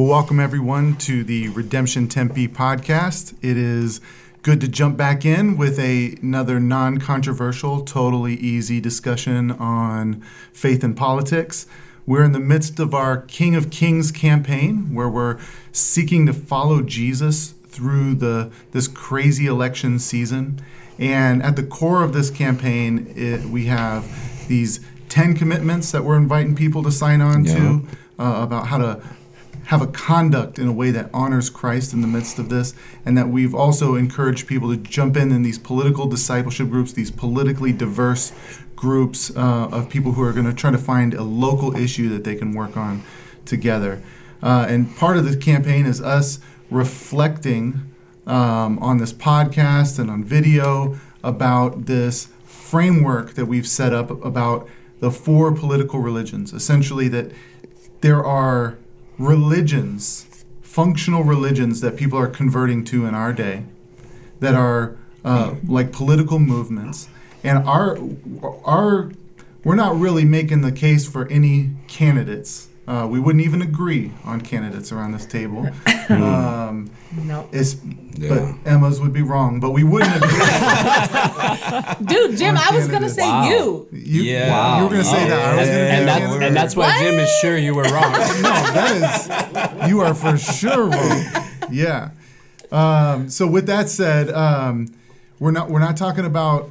Well, welcome everyone to the Redemption Tempe podcast. It is good to jump back in with a, another non controversial, totally easy discussion on faith and politics. We're in the midst of our King of Kings campaign where we're seeking to follow Jesus through the this crazy election season. And at the core of this campaign, it, we have these 10 commitments that we're inviting people to sign on Yeah. to uh, about how to have a conduct in a way that honors Christ in the midst of this, and that we've also encouraged people to jump in in these political discipleship groups, these politically diverse groups uh, of people who are going to try to find a local issue that they can work on together. Uh, and part of the campaign is us reflecting um, on this podcast and on video about this framework that we've set up about the four political religions. Essentially, that there are religions, functional religions that people are converting to in our day, that are uh, like political movements, and our our we're not really making the case for any candidates. Uh, we wouldn't even agree on candidates around this table. um, No. it's, Yeah. But Emma's would be wrong. But we wouldn't agree. Dude, Jim, I was going to say Wow. you. You, Yeah. you were going to say Oh, that. I was yeah. going to and be that's and that's why Jim is sure you were wrong. no, that is you are for sure wrong. Yeah. Um, so with that said, um, we're not we're not talking about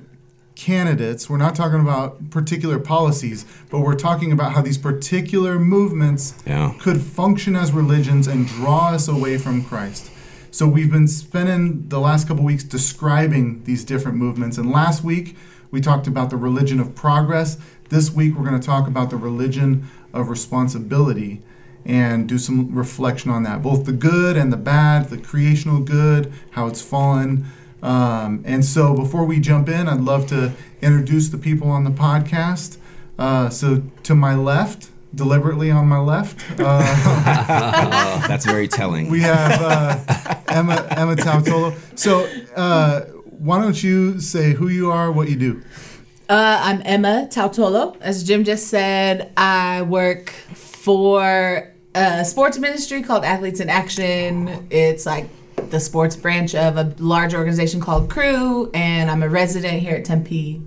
candidates. We're not talking about particular policies, but we're talking about how these particular movements Yeah. could function as religions and draw us away from Christ. So we've been spending the last couple weeks describing these different movements. And last week we talked about the religion of progress. This week we're going to talk about the religion of responsibility and do some reflection on that, both the good and the bad, the creational good, how it's fallen. Um, and so before we jump in, I'd love to introduce the people on the podcast. Uh, so to my left, deliberately on my left, uh, Oh, that's very telling. we have uh, Emma Emma Tautolo. So uh, why don't you say who you are, what you do? Uh, I'm Emma Tautolo. As Jim just said, I work for a sports ministry called Athletes in Action. It's like the sports branch of a large organization called Cru, and I'm a resident here at Tempe.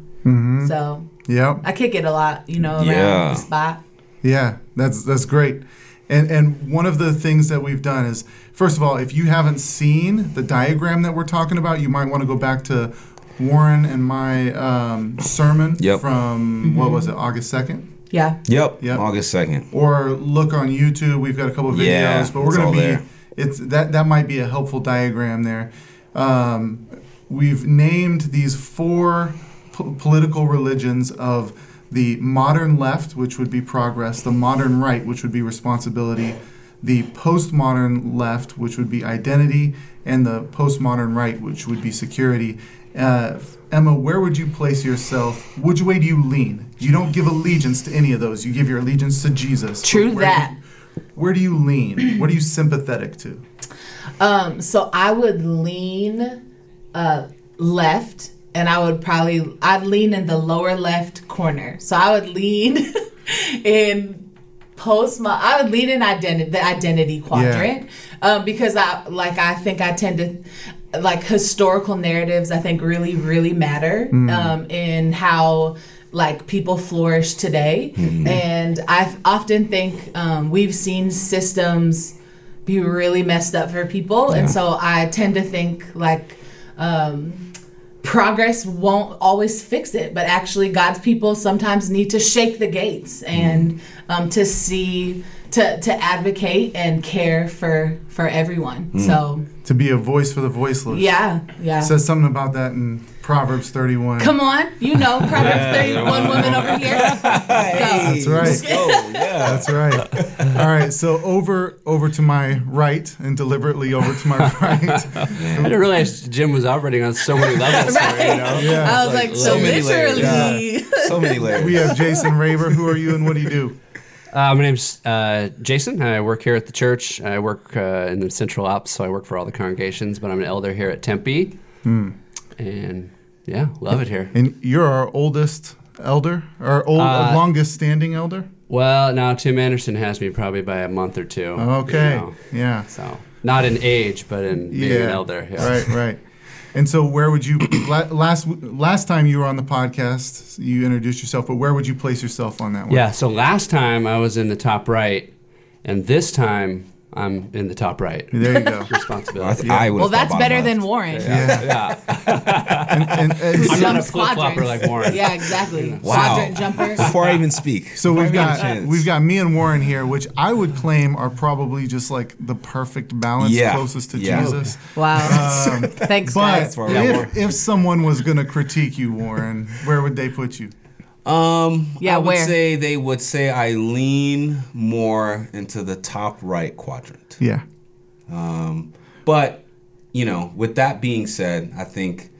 So Yep. I kick it a lot, you know, around Yeah. the spot. Yeah, that's that's great. And and one of the things that we've done is first of all, if you haven't seen the diagram that we're talking about, you might want to go back to Warren and my um, sermon Yep. from what was it, August second, Yeah. Yep. Yep. August second. or look on YouTube. We've got a couple of videos, Yeah, but we're gonna be there. It's that that might be a helpful diagram there. Um, we've named these four po- political religions of the modern left, which would be progress, the modern right, which would be responsibility, the postmodern left, which would be identity, and the postmodern right, which would be security. Uh, Emma, where would you place yourself? Which way do you lean? You don't give allegiance to any of those. You give your allegiance to Jesus. True Where that. Where do you lean? What are you sympathetic to? Um, so I would lean uh, left, and I would probably I'd lean in the lower left corner. So I would lean in post my I would lean in identity the identity quadrant um, because I like I think I tend to like historical narratives I think really really matter um, in how like people flourish today and I often think um, we've seen systems be really messed up for people and so I tend to think like um, progress won't always fix it, but actually, God's people sometimes need to shake the gates and um, to see, to to advocate and care for for everyone. So To be a voice for the voiceless. yeah, yeah. It says something about that in Proverbs 31. Come on, you know Proverbs thirty one woman over here. So, That's right. Oh yeah. That's right. All right. So over over to my right and deliberately over to my right. I didn't realize Jim was operating on so many levels. Here, you know? Yeah. I was like, Like, so so many layers. literally. So many layers. We have Jason Raber. Who are you and what do you do? Uh, my name's uh, Jason. I work here at the church. I work uh, in the Central ops, so I work for all the congregations. But I'm an elder here at Tempe, and yeah, love it here. And you're our oldest elder, our old Uh, longest standing elder. Well, now Tim Anderson has me probably by a month or two. Okay. you know. Yeah. So not in age, but in being yeah. an elder. Yeah. Right, right. And so, where would you last last time you were on the podcast? You introduced yourself, but where would you place yourself on that one? Yeah. So last time I was in the top right, and this time I'm in the top right. There you go. Responsibility. th- I would Well, that's better than Warren. Yeah. yeah. And, and, and I'm not a flip flopper like Warren. Yeah, exactly. Wow. Quadrant jumper. Before I even speak. so we've got get a chance. we've got me and Warren here, which I would claim are probably just like the perfect balance, Yeah. closest to Yeah. Jesus. Wow. Um, Thanks, But guys. why if, if someone was going to critique you, Warren, where would they put you? Um, Yeah, I would where? say they would say I lean more into the top right quadrant. Yeah. Um, but you know, with that being said, I think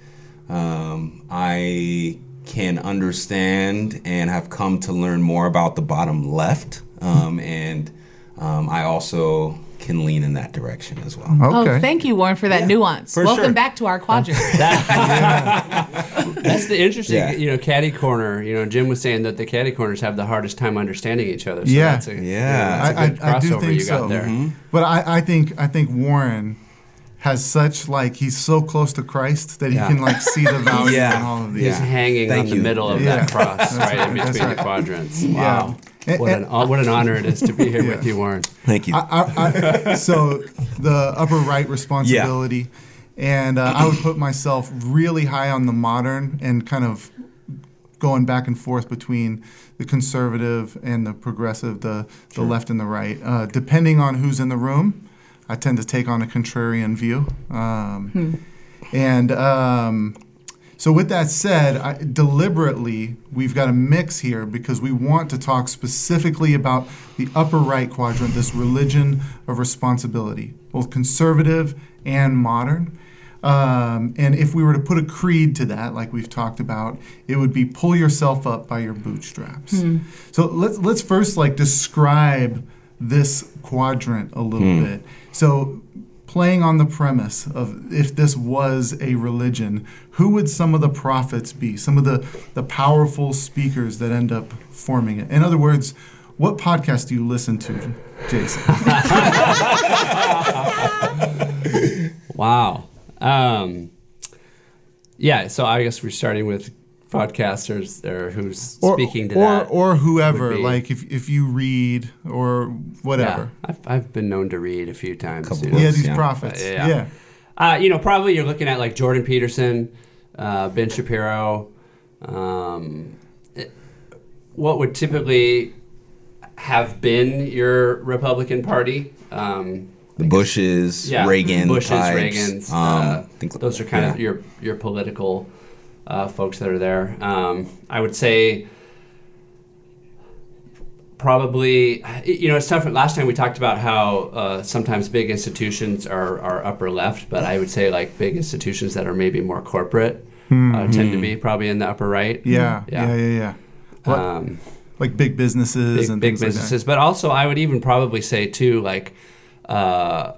um, I can understand and have come to learn more about the bottom left, um, and um, I also can lean in that direction as well. Okay. Oh, thank you, Warren, for that nuance. for Welcome sure. back to our quadrant. That's the interesting, Yeah. you know, caddy corner. You know, Jim was saying that the caddy corners have the hardest time understanding each other. So Yeah. that's a, Yeah. that's a I, good I, I do crossover think you so. got there. Mm-hmm. But I, I think I think Warren has such like he's so close to Christ that he can like see the value Yeah. in all of these. He's Yeah. hanging Thank on the middle of Yeah. that cross, right, right. in between right. the quadrants. Wow. And- What an, and- what an honor it is to be here with you, Warren. Thank you. I, I, I, so the upper right responsibility, and uh, I would put myself really high on the modern and kind of going back and forth between the conservative and the progressive, the the left and the right, uh, depending on who's in the room. I tend to take on a contrarian view, um, and. Um, so with that said, I, deliberately we've got a mix here because we want to talk specifically about the upper right quadrant, this religion of responsibility, both conservative and modern. Um, and if we were to put a creed to that, like we've talked about, it would be pull yourself up by your bootstraps. So let's let's first like describe this quadrant a little bit. So playing on the premise of if this was a religion, who would some of the prophets be? Some of the, the powerful speakers that end up forming it. In other words, what podcast do you listen to, Jason? Wow. Um, yeah, so I guess we're starting with podcasters or who's speaking to or, that. or whoever, be- like if, if you read or whatever. Yeah, I've, I've been known to read a few times. Couple you know. Yeah, these yeah. prophets. Uh, Yeah. yeah. Uh, you know, probably you're looking at like Jordan Peterson, uh, Ben Shapiro. Um, it- what would typically have been your Republican Party? Um, the Bushes, yeah, Reagan, Bushes, types, Reagans. Um, uh, think- those are kind of your your political uh, folks that are there. Um, I would say probably you know it's tough. Last time we talked about how uh, sometimes big institutions are, are upper left, but I would say like big institutions that are maybe more corporate uh, tend to be probably in the upper right. Yeah, Yeah. yeah, yeah, yeah. Um, like big businesses big, and big things like businesses, but also I would even probably say too like uh,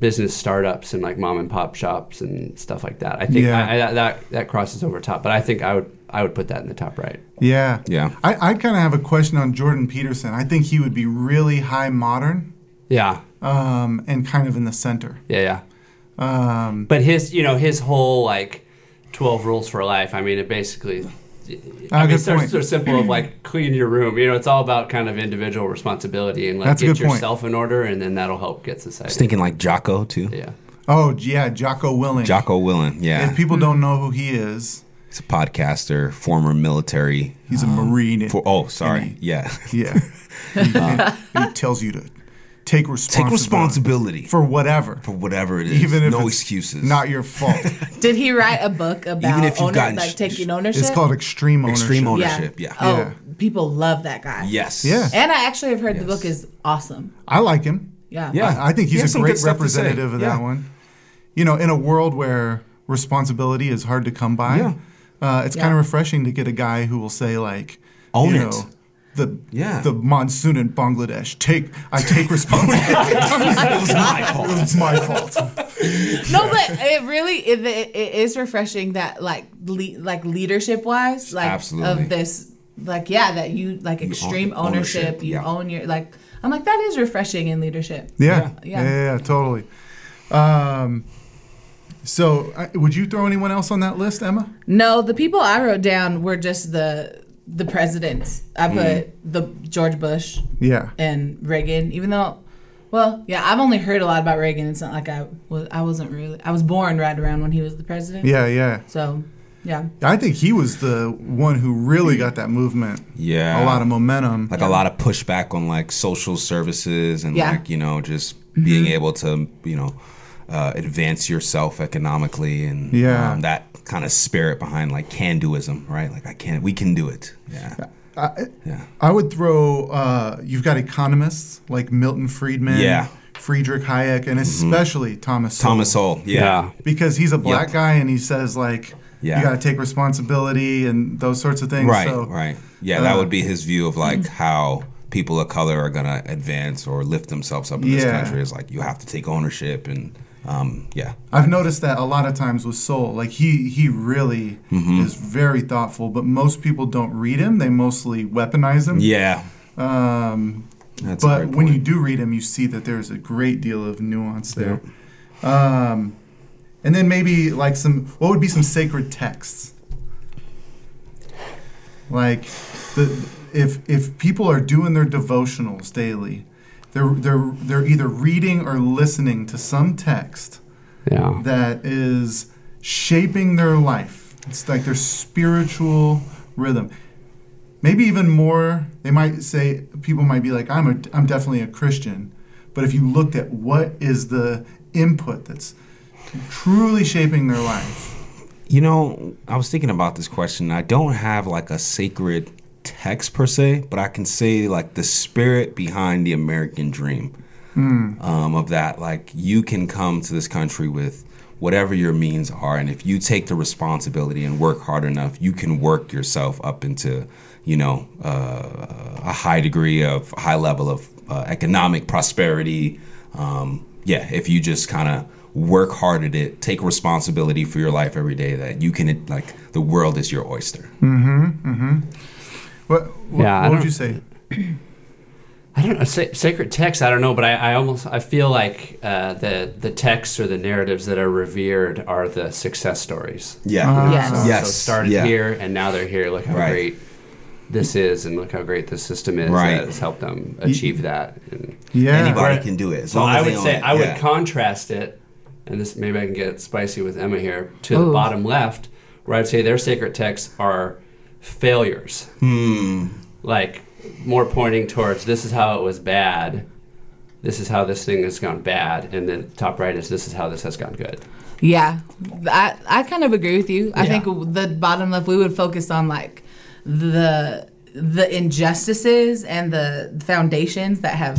business startups and like mom and pop shops and stuff like that. I think Yeah. I, I, that that crosses over top, but I think I would I would put that in the top right. Yeah. Yeah. I, I kind of have a question on Jordan Peterson. I think he would be really high modern Yeah, um, and kind of in the center. yeah, yeah. Um, But his you know his whole like twelve rules for life. I mean, it basically. Ah, I mean, good it's so, point. so simple of like clean your room. You know, it's all about kind of individual responsibility and like That's get good point. yourself in order, and then that'll help get I was society. thinking like Jocko too. Yeah. oh, yeah, Jocko Willink. Jocko Willink. yeah. If people don't know who he is, He's a podcaster, former military. he's a Marine. For, oh, sorry. and Yeah. yeah. he, and he tells you to take responsibility, Take responsibility for, whatever. for whatever. whatever it is. Even if no it's excuses. not your fault. Did he write a book about if you've owner, gotten like taking ownership? it's called extreme ownership. Extreme yeah. ownership, yeah. Oh, Yeah. people love that guy. yes. Yeah. And I actually have heard the book is awesome. I like him. Yeah. Yeah. I, I think he's has a great good stuff to say. representative of Yeah. that one. You know, in a world where responsibility is hard to come by, Yeah. uh, it's Yeah. kind of refreshing to get a guy who will say like, Own you it. Know, the Yeah. the monsoon in Bangladesh. Take I take responsibility. it was my fault. It was my fault. No, but it really it, it, it is refreshing that like le- like leadership wise, like Absolutely. of this like yeah, that you like extreme own- ownership. ownership, You yeah. own your like. I'm like that is refreshing in leadership. Yeah, Yeah. yeah, yeah, yeah, totally. Um, so, uh, would you throw anyone else on that list, Emma? No, the people I wrote down were just the the presidents. I put Mm. the George Bush Yeah, and Reagan, even though. Well, yeah, I've only heard a lot about Reagan. It's not like I was. I wasn't really. I was born right around when he was the president. yeah, yeah. So, yeah. I think he was the one who really got that movement Yeah. a lot of momentum. like a lot of pushback on like social services and Yeah. like you know just being able to you know uh, advance yourself economically and Yeah. um, that kind of spirit behind like can doism right like I can we can do it yeah I, yeah I would throw. Uh, you've got economists like Milton Friedman, Yeah. Friedrich Hayek, and especially Thomas. Sowell. Thomas Sowell yeah, Yeah. because he's a black Yep. guy and he says like, Yeah. you got to take responsibility and those sorts of things. right So, right yeah that uh, would be his view of like how people of color are gonna advance or lift themselves up in this country is like you have to take ownership and um, yeah I've noticed that a lot of times with Sowell, like he he really Mm-hmm. is very thoughtful, but most people don't read him. They mostly weaponize him. yeah Um, that's but when you do read him, you see that there's a great deal of nuance there. Um, and then maybe like some, what would be some sacred texts? Like the if if people are doing their devotionals daily, they're they're they're either reading or listening to some text Yeah. that is shaping their life. It's like their spiritual rhythm. Maybe even more, they might say, people might be like, I'm, a, I'm definitely a Christian. But if you looked at what is the input that's truly shaping their life, You know, I was thinking about this question. I don't have like a sacred text per se, but I can say like the spirit behind the American dream um, of that. Like you can come to this country with whatever your means are, and if you take the responsibility and work hard enough, you can work yourself up into, you know, uh, a high degree of high level of uh, economic prosperity. Um, yeah, if you just kind of work hard at it, take responsibility for your life every day, that you can like the world is your oyster. What, what, Yeah, what would you say? I don't know. Sa- sacred text. I don't know, but I, I almost I feel like uh, the the texts or the narratives that are revered are the success stories. Yeah. Uh, Yes. So, Yes. So started yeah. here and now they're here. Look how Right. great this is, and look how great the system is Right. that has helped them achieve that. And Yeah. Anybody Where- can do it. As so long I would say it. I would Yeah. contrast it, and this maybe I can get spicy with Emma here to the bottom left, where I'd say their sacred texts are failures, Hmm. like more pointing towards this is how it was bad. This is how this thing has gone bad, and then top right is this is how this has gone good. Yeah, I I kind of agree with you. I Yeah. think the bottom left we would focus on like the the injustices and the foundations that have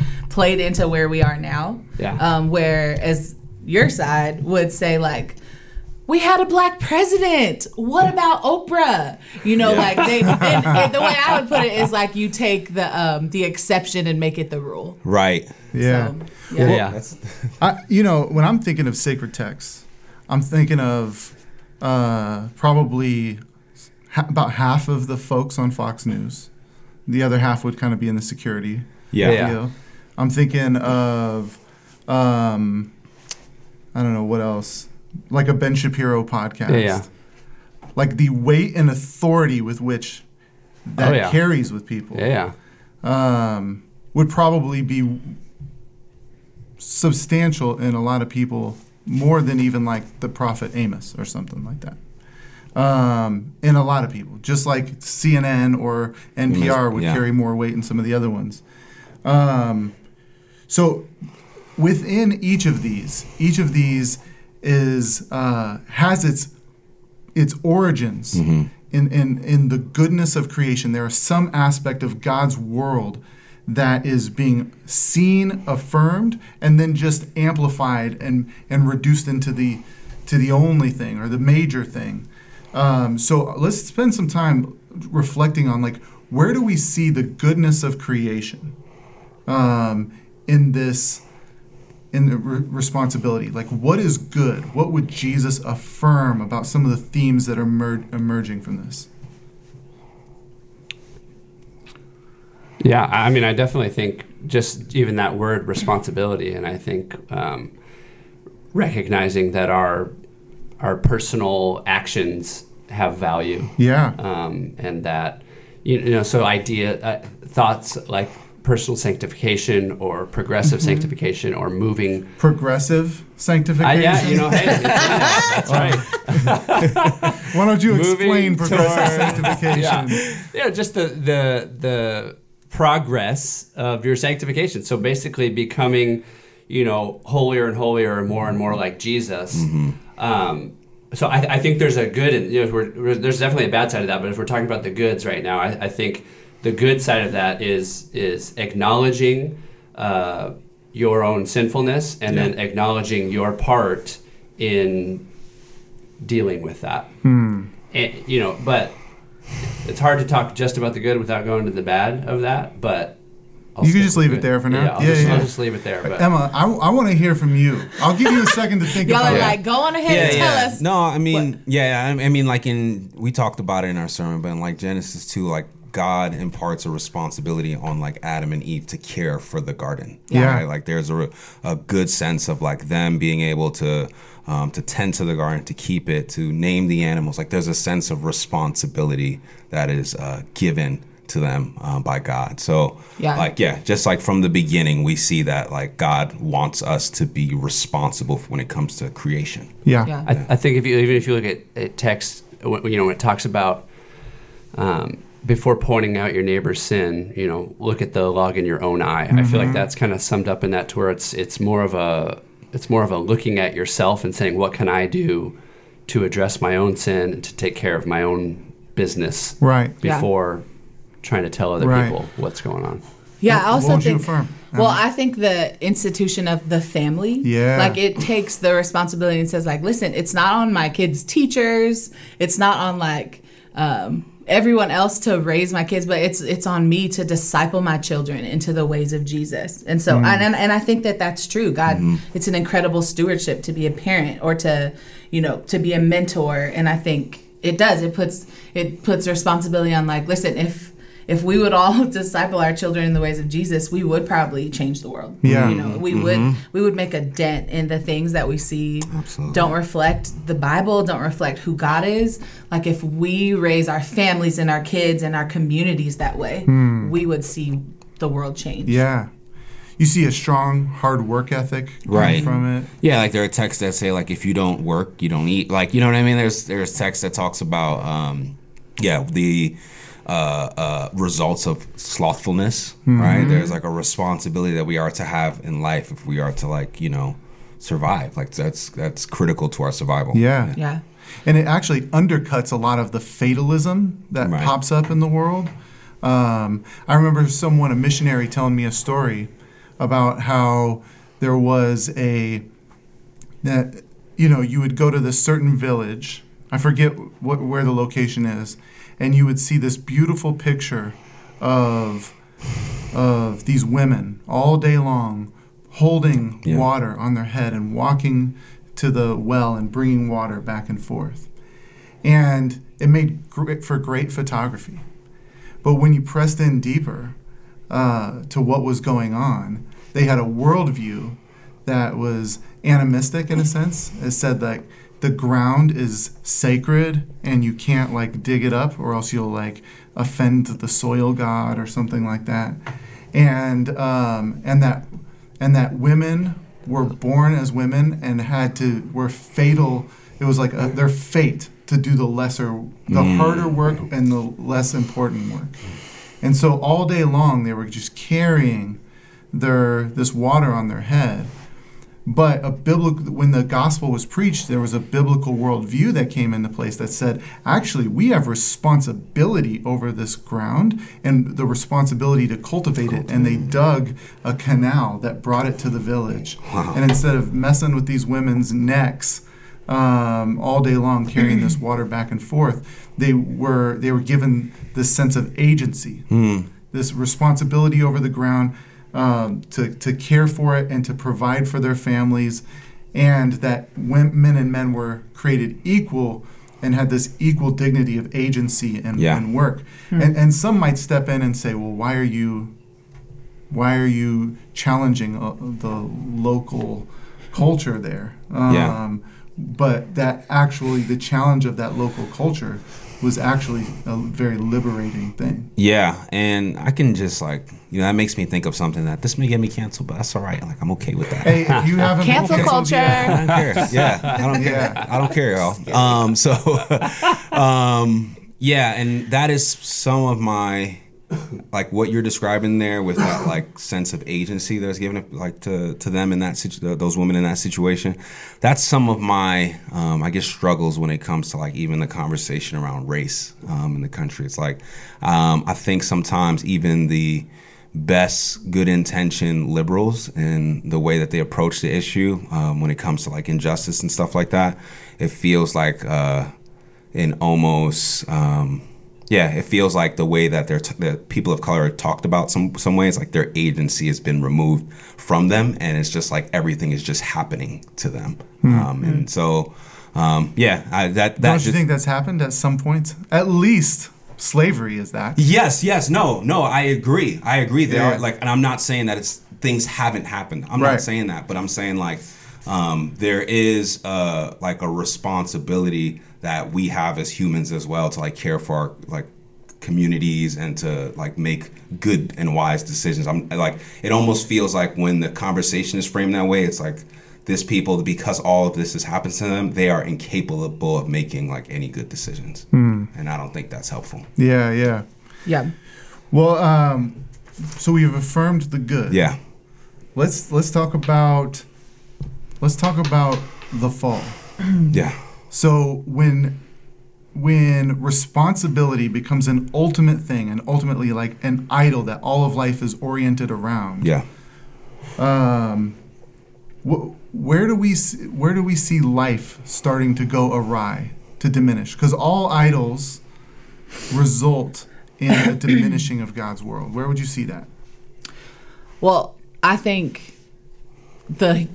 played into where we are now. Yeah. Um, whereas your side would say like. We had a black president. What about Oprah? You know, Yeah. like they. And, and the way I would put it is like you take the um, the exception and make it the rule. Right. Yeah. So, yeah. yeah. That's I, you know, when I'm thinking of sacred texts, I'm thinking of uh, probably ha- about half of the folks on Fox News. The other half would kind of be in the security yeah. Yeah. I'm thinking of, um, I don't know what else, like a Ben Shapiro podcast. Yeah, yeah. Like the weight and authority with which that Oh, yeah. carries with people Yeah, yeah. um, would probably be substantial in a lot of people more than even like the prophet Amos or something like that. Um, in a lot of people, just like CNN or NPR would Yeah. carry more weight in some of the other ones. Um, so within each of these, each of these is uh, has its its origins in, in, in the goodness of creation. There is some aspect of God's world that is being seen, affirmed, and then just amplified and, and reduced into the to the only thing or the major thing. Um, so let's spend some time reflecting on like where do we see the goodness of creation um, in this in the re- responsibility. Like what is good? What would jesus affirm about some of the themes that are emer- emerging from this? Yeah, I I mean, I definitely think just even that word responsibility, and I think um, recognizing that our our personal actions have value, Yeah. um, and that you know, so idea uh, thoughts like personal sanctification or progressive sanctification or moving. Progressive I, sanctification. yeah, you know, hey, that's right. Why don't you Moving explain progressive toward- sanctification? yeah. yeah, just the the the progress of your sanctification. So basically, becoming, you know, holier and holier, and more and more like Jesus. Um, so I, I think there's a good, and you know, we're, we're, there's definitely a bad side of that. But if we're talking about the goods right now, I, I think the good side of that is is acknowledging uh, your own sinfulness, and then acknowledging your part in dealing with that. And, you know, but it's hard to talk just about the good without going to the bad of that. But I'll You can just with leave it there for now. Yeah, I'll, Yeah, just, yeah. I'll just leave it there. But Emma, I, I want to hear from you. I'll give you a second to think Y'all about are it. like, go on ahead and tell us. No, I mean, yeah, I I mean, like in we talked about it in our sermon, but in like Genesis two, like God imparts a responsibility on like Adam and Eve to care for the garden. Yeah. right? like there's a a good sense of like them being able to. Um, to tend to the garden, to keep it, to name the animals. Like there's a sense of responsibility that is uh, given to them um, by God. So, Yeah. like, yeah, just like from the beginning, we see that like God wants us to be responsible when it comes to creation. Yeah. Yeah. I, I think if you even if you look at, at text, when- you know, when it talks about um, before pointing out your neighbor's sin, you know, look at the log in your own eye. I feel like that's kind of summed up in that to where it's it's more of a it's more of a looking at yourself and saying, what can I do to address my own sin and to take care of my own business Right. Yeah. before trying to tell other Right. people what's going on. Yeah, I also think. Well, I think the institution of the family, Yeah. like it takes the responsibility and says, like, listen, it's not on my kids' teachers, it's not on like um, everyone else to raise my kids, but it's it's on me to disciple my children into the ways of Jesus. And so, mm. and, and and I think that that's true. God, mm-hmm. it's an incredible stewardship to be a parent or to, you know, to be a mentor. And I think it does. It puts it puts responsibility on like, listen, if if we would all disciple our children in the ways of Jesus, we would probably change the world. Yeah. You know, we would we would make a dent in the things that we see Absolutely. don't reflect the Bible, don't reflect who God is. Like if we raise our families and our kids and our communities that way, we would see the world change. Yeah. You see a strong, hard work ethic Right. from it. Yeah, like there are texts that say like if you don't work, you don't eat. Like you know what I mean? There's there's text that talks about um, yeah the uh, uh, results of slothfulness. Right? There's like a responsibility that we are to have in life if we are to like you know survive. Like that's that's critical to our survival. Yeah. Yeah. And it actually undercuts a lot of the fatalism that Right. pops up in the world. Um, I remember someone, a missionary, telling me a story about how there was a that you know you would go to this certain village. I forget what where the location is, and you would see this beautiful picture of of these women all day long holding Yeah. water on their head and walking to the well and bringing water back and forth. And it made great for great photography. But when you pressed in deeper uh, to what was going on, they had a worldview that was animistic in a sense. It said that the ground is sacred and you can't like dig it up or else you'll like offend the soil god or something like that. And um, and that and that women were born as women and had to were fatal. It was like a, their fate to do the lesser, the harder work and the less important work. And so all day long they were just carrying their this water on their head. But a biblical when the gospel was preached, there was a biblical worldview that came into place that said, actually, we have responsibility over this ground and the responsibility to cultivate it. And they dug a canal that brought it to the village. And instead of messing with these women's necks um, all day long, carrying this water back and forth, they were they were given this sense of agency. This responsibility over the ground um, to, to care for it and to provide for their families, and that women and men were created equal and had this equal dignity of agency and, Yeah. and work. And and some might step in and say, well, why are you why are you challenging uh, the local culture there? Um, Yeah. But that actually, the challenge of that local culture was actually a very liberating thing. Yeah, and I can just like you know that makes me think of something that this may get me canceled, but that's all right. Like I'm okay with that. Hey, if you haven't been Cancel canceled culture. yet- I don't care. Yeah, I don't care. Yeah. I don't care, y'all. Um, so, um, yeah, and that is some of my like what you're describing there with that like sense of agency that's given like to to them in that situ- those women in that situation. That's some of my um, I guess struggles when it comes to like even the conversation around race um, in the country. It's like um, I think sometimes even the best good intention liberals in the way that they approach the issue um, when it comes to like injustice and stuff like that it feels like uh, an almost um, yeah it feels like the way that they're t- that people of color are talked about some some ways like their agency has been removed from them and it's just like everything is just happening to them um, and so um, yeah I, that that Don't you just, think that's happened at some point? At least slavery is that. Yes, yes, no, no, I agree. I agree. There Yeah. are like, and I'm not saying that it's things haven't happened. I'm Right. not saying that, but I'm saying like, um, there is uh like a responsibility that we have as humans as well to like care for our like communities and to like make good and wise decisions. I'm like, it almost feels like when the conversation is framed that way, it's like this people because all of this has happened to them, they are incapable of making like any good decisions, and I don't think that's helpful. Yeah, yeah. Yeah. Well, um, so we've affirmed the good. Yeah. Let's let's talk about let's talk about the fall. Yeah. So when when responsibility becomes an ultimate thing and ultimately like an idol that all of life is oriented around. Yeah. Um, wh- where do we see, where do we see life starting to go awry, to diminish? Because all idols result in a diminishing of God's world. Where would you see that? Well, I think the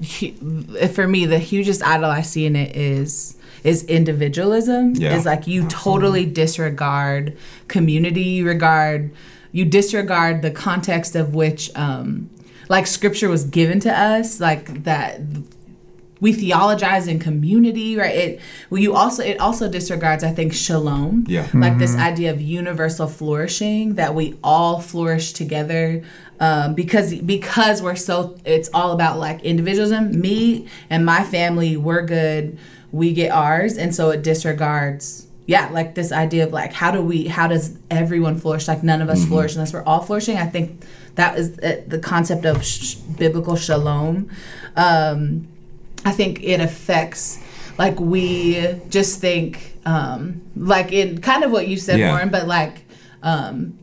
for me the hugest idol I see in it is is individualism. Yeah. Is like you totally disregard community, you regard you disregard the context of which um like scripture was given to us, like that we theologize in community, right? It well, you also it also disregards, I think, shalom. Yeah. Like this idea of universal flourishing that we all flourish together. Um, because because we're so it's all about like individualism. Me and my family, we're good. We get ours, and so it disregards. Yeah, like this idea of like how do we how does everyone flourish? Like none of us flourish unless we're all flourishing. I think that is uh, the concept of sh- biblical shalom. Um, I think it affects like we just think um like in kind of what you said Yeah. Warren but like um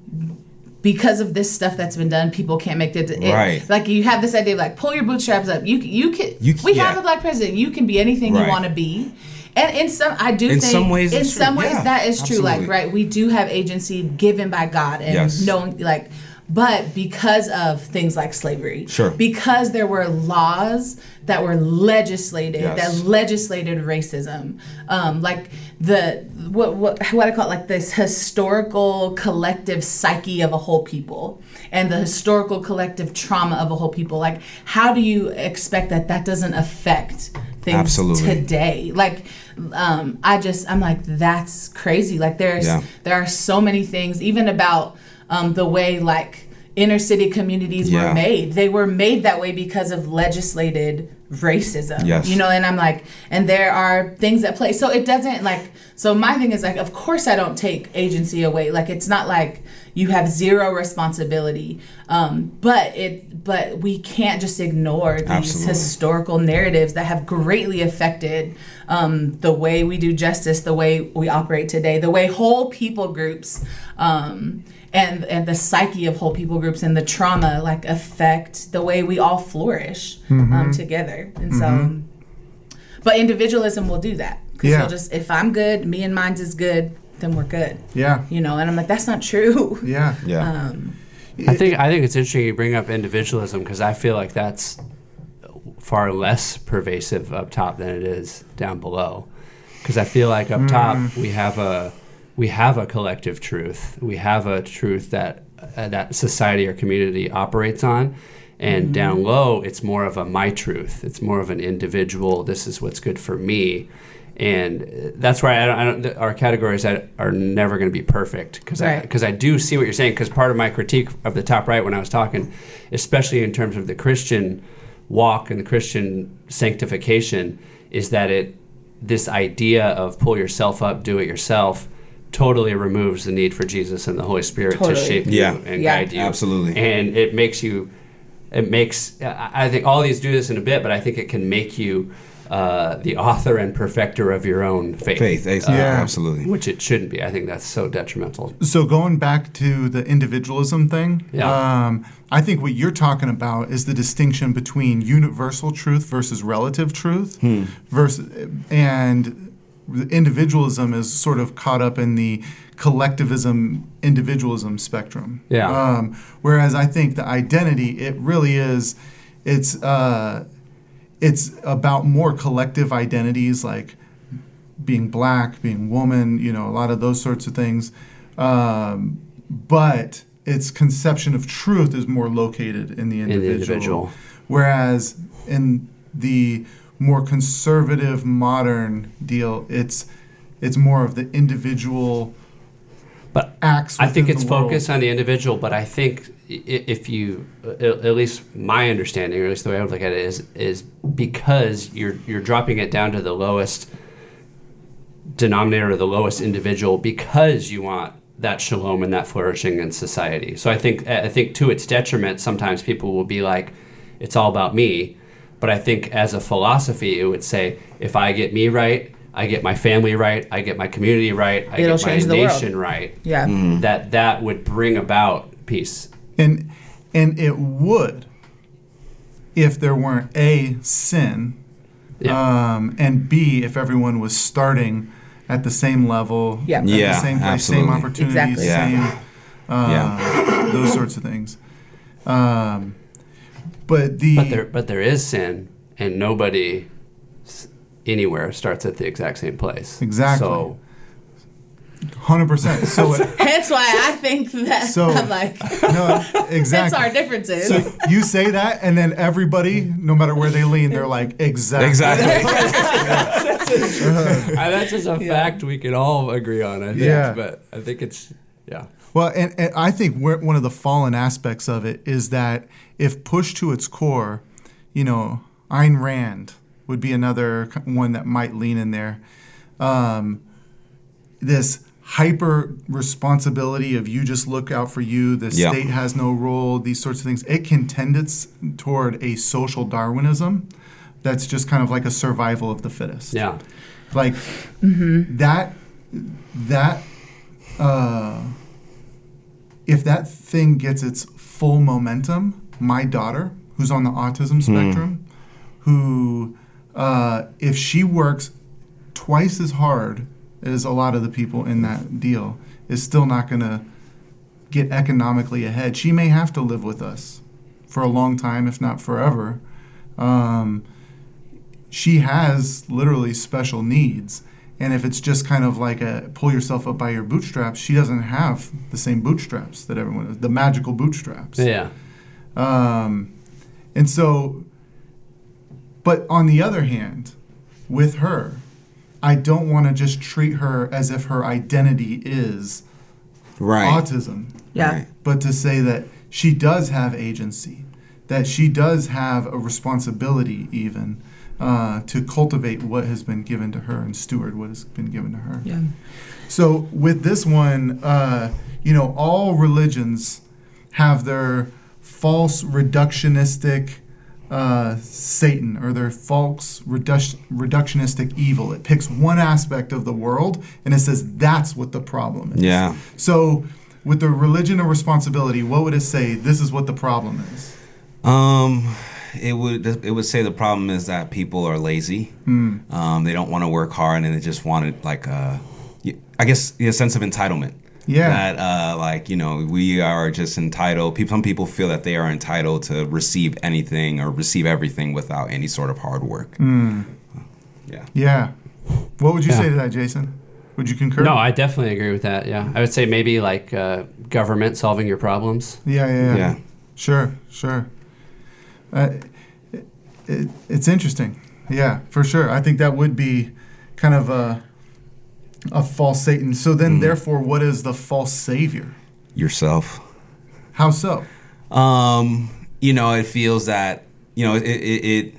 because of this stuff that's been done people can't make it, it Right. like you have this idea of like pull your bootstraps up you you can You- we have a black president you can be anything Right. you want to be and in some I do In think some ways in it's true. some ways Yeah, that is true like right we do have agency given by God and Yes. knowing like but because of things like slavery Sure. because there were laws that were legislated Yes. that legislated racism um, like the what what what I call it like this historical collective psyche of a whole people and the historical collective trauma of a whole people like how do you expect that that doesn't affect things Absolutely. today like um, I just I'm like that's crazy like there's Yeah. there are so many things even about um, the way like inner city communities Yeah. were made they were made that way because of legislated racism Yes. you know and i'm like and there are things at play so it doesn't like so my thing is like of course i don't take agency away like it's not like you have zero responsibility um, but it but we can't just ignore these Absolutely. historical narratives that have greatly affected um, the way we do justice the way we operate today the way whole people groups um, and and the psyche of whole people groups and the trauma like affect the way we all flourish um, together. And so but individualism will do that. Because Yeah. you'll just if i'm good me and mine's is good then we're good. Yeah, you know and i'm like that's not true. Yeah, Yeah. um, I think I think it's interesting you bring up individualism because I feel like that's far less pervasive up top than it is down below. because I feel like up top we have a we have a collective truth. We have a truth that uh, that society or community operates on. And down low, it's more of a my truth. It's more of an individual. This is what's good for me, and uh, that's why I don't, I don't, our categories are are never going to be perfect because I Right. because I do see what you're saying. Because part of my critique of the top right when I was talking, especially in terms of the Christian walk and the Christian sanctification, is that it this idea of pull yourself up, do it yourself, totally removes the need for Jesus and the Holy Spirit to shape Yeah. you and Yeah. guide you. Absolutely. and it makes you. It makes. I I think all these do this in a bit, but I think it can make you. Uh, the author and perfecter of your own faith, Faith, Uh. Yeah. absolutely. which it shouldn't be. I think that's so detrimental. So going back to the individualism thing, Yeah. um, I think what you're talking about is the distinction between universal truth versus relative truth, versus and the individualism is sort of caught up in the collectivism individualism spectrum. Yeah. Um, whereas I think the identity it really is, it's uh, it's about more collective identities like being black, being woman, you know, a lot of those sorts of things. Um, but its conception of truth is more located in the the individual. individual. Whereas in the more conservative modern deal, it's it's more of the individual But acts. I think it's focused on the individual, but I think if you, at at least my understanding, or at least the way I would look at it, is is because you're you're dropping it down to the lowest denominator, or the lowest individual, because you want that shalom and that flourishing in society. So I think I think to its detriment, sometimes people will be like, "It's all about me," but I think as a philosophy, it would say, if I get me right. I get my family right. I get my community right. I It'll get my change the world. nation right Yeah. that that would bring about peace. and and it would if there weren't a sin Yeah. um, and b if everyone was starting at the same level Yeah. at Yeah, the same place same absolutely. opportunities Exactly. Yeah. same uh, those sorts of things um, but the but there but there is sin and nobody anywhere starts at the exact same place. Exactly. So 100% so it, Hence why I think that So- I'm like, no that's exactly our differences. so you say that and then everybody no matter where they lean they're like exactly Exactly. Uh, that's just a fact we can all agree on. I think. Yeah. But I think it's yeah. Well, and, and I think we're, one of the fallen aspects of it is that if pushed to its core, you know, Ayn Rand would be another one that might lean in there. Um, this hyper responsibility of you just look out for you, the Yeah. state has no role, these sorts of things, it can tend its toward a social Darwinism that's just kind of like a survival of the fittest Yeah. like that that uh, if that thing gets its full momentum my daughter who's on the autism spectrum who uh, if she works twice as hard as a lot of the people in that deal is still not going to get economically ahead she may have to live with us for a long time if not forever um, she has literally special needs. And if it's just kind of like a pull yourself up by your bootstraps, she doesn't have the same bootstraps that everyone has, the magical bootstraps. Yeah. Um, and so, but on the other hand, with her, I don't want to just treat her as if her identity is right. autism yeah. Right. but to say that she does have agency, that she does have a responsibility even uh, to cultivate what has been given to her and steward what has been given to her. Yeah. So with this one, uh, you know, all religions have their false reductionistic uh, Satan or their false reduc- reductionistic evil. It picks one aspect of the world and it says that's what the problem is. Yeah. So, with the religion of responsibility, what would it say? This is what the problem is. Um, it would it would say the problem is that people are lazy. Hmm. Um, they don't want to work hard, and they just wanted like a, I guess a sense of entitlement. Yeah. That uh, like you know we are just entitled. People, some people feel that they are entitled to receive anything or receive everything without any sort of hard work. Hmm. Yeah. Yeah. What would you Yeah. say to that, Jason? Would you concur? No, I definitely agree with that. Yeah, I would say maybe like uh, government solving your problems. Yeah, yeah, yeah. Yeah. Sure, sure. Uh, it, it, it's interesting. Yeah, for sure. I think that would be kind of a, a false Satan. So then, Mm. therefore, what is the false savior? Yourself. How so? Um, you know, it feels that you know it it, it,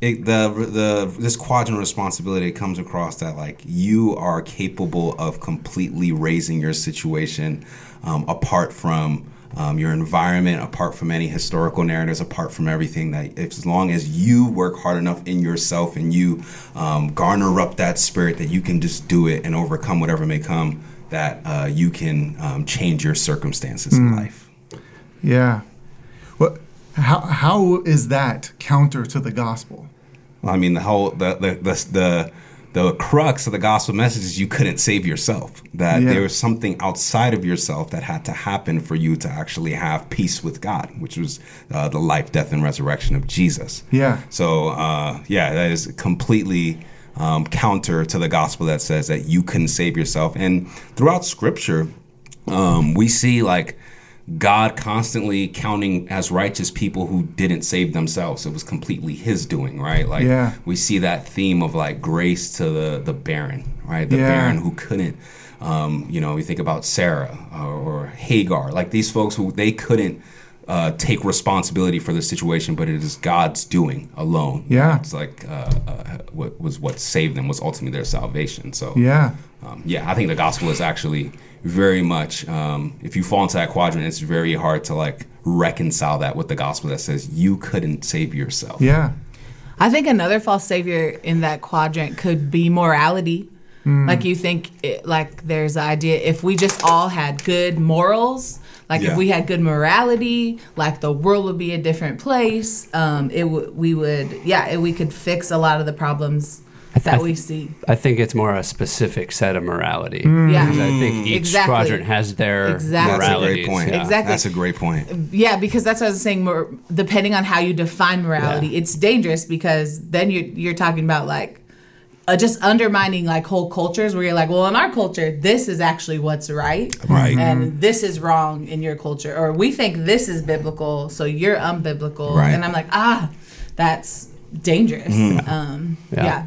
it the the this quadrant responsibility comes across that like you are capable of completely raising your situation um, apart from um, your environment, apart from any historical narratives, apart from everything that as long as you work hard enough in yourself and you um, garner up that spirit that you can just do it and overcome whatever may come, that uh, you can um, change your circumstances in life. Yeah. What? How, how is that counter to the gospel? Well, I mean, the whole the the the the, the crux of the gospel message is you couldn't save yourself. That Yeah. there was something outside of yourself that had to happen for you to actually have peace with God, which was uh, the life, death, and resurrection of Jesus. Yeah. So uh, yeah, that is completely um, counter to the gospel that says that you couldn't save yourself. And throughout Scripture, um, we see like God constantly counting as righteous people who didn't save themselves. It was completely His doing, right? Like Yeah. we see that theme of like grace to the the barren, right? The Yeah. barren who couldn't. Um, you know, we think about Sarah or, or Hagar, like these folks who they couldn't uh, take responsibility for the situation, but it is God's doing alone. Yeah. it's like uh, uh, what was what saved them was ultimately their salvation. So Yeah. um, yeah, I think the gospel is actually very much. Um, if you fall into that quadrant, it's very hard to like reconcile that with the gospel that says you couldn't save yourself. Yeah. I think another false savior in that quadrant could be morality. Like you think, it, like there's the idea if we just all had good morals, like Yeah. if we had good morality, like the world would be a different place. Um, it would we would yeah, it, we could fix a lot of the problems that I- we see. I think it's more a specific set of morality. Yeah. I think each Exactly. quadrant has their Exactly. That's a great point. yeah. Exactly. That's a great point. Yeah, because that's what I was saying. More depending on how you define morality, Yeah. it's dangerous because then you're you're talking about like uh, just undermining like whole cultures where you're like, well, in our culture, this is actually what's right, Right. and this is wrong in your culture, or we think this is biblical, so you're unbiblical, Right. and I'm like, ah, that's dangerous. Um, Yeah. yeah.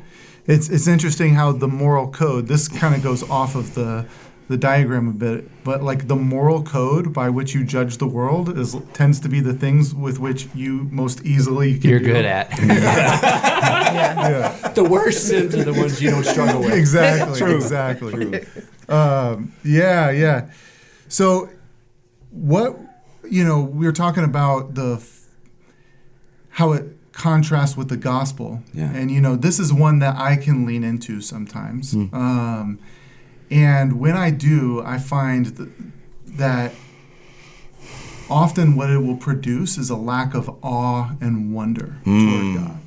It's it's interesting how the moral code. This kind of goes off of the the diagram a bit, but like the moral code by which you judge the world is tends to be the things with which you most easily can You're deal. good at. Yeah. the worst sins are the ones you don't struggle with. exactly. Exactly. Um, yeah, yeah. So, what you know, we were talking about the f- how it contrasts with the gospel, Yeah. and you know, this is one that I can lean into sometimes. Hmm. Um, and when I do, I find th- that often what it will produce is a lack of awe and wonder toward hmm. God.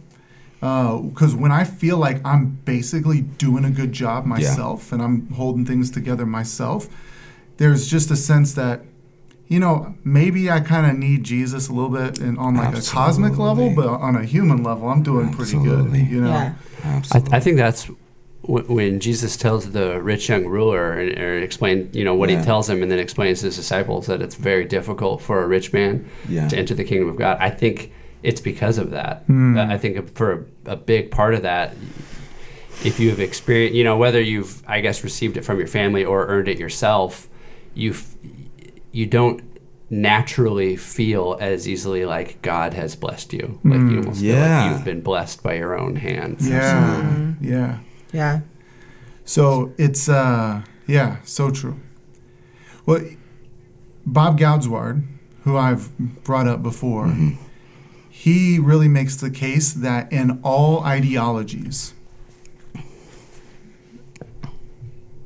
Uh, because when I feel like I'm basically doing a good job myself and I'm holding things together myself, there's just a sense that, you know, maybe I kind of need Jesus a little bit and on like a cosmic level, but on a human level, I'm doing pretty good. You know? Yeah. I, Absolutely. I think that's wh- when Jesus tells the rich young ruler and or explain, you know, what Yeah. he tells him, and then explains to his disciples that it's very difficult for a rich man Yeah. to enter the kingdom of God. I think it's because of that. Hmm. I think for a, a big part of that, if you have experienced, you know, whether you've, I guess, received it from your family or earned it yourself, you you don't naturally feel as easily like God has blessed you. Like you mm, almost feel like you've been blessed by your own hands. Yeah. Mm-hmm. Yeah. Yeah. So it's uh yeah, so true. Well, Bob Goudzwaard, who I've brought up before, mm-hmm. he really makes the case that in all ideologies,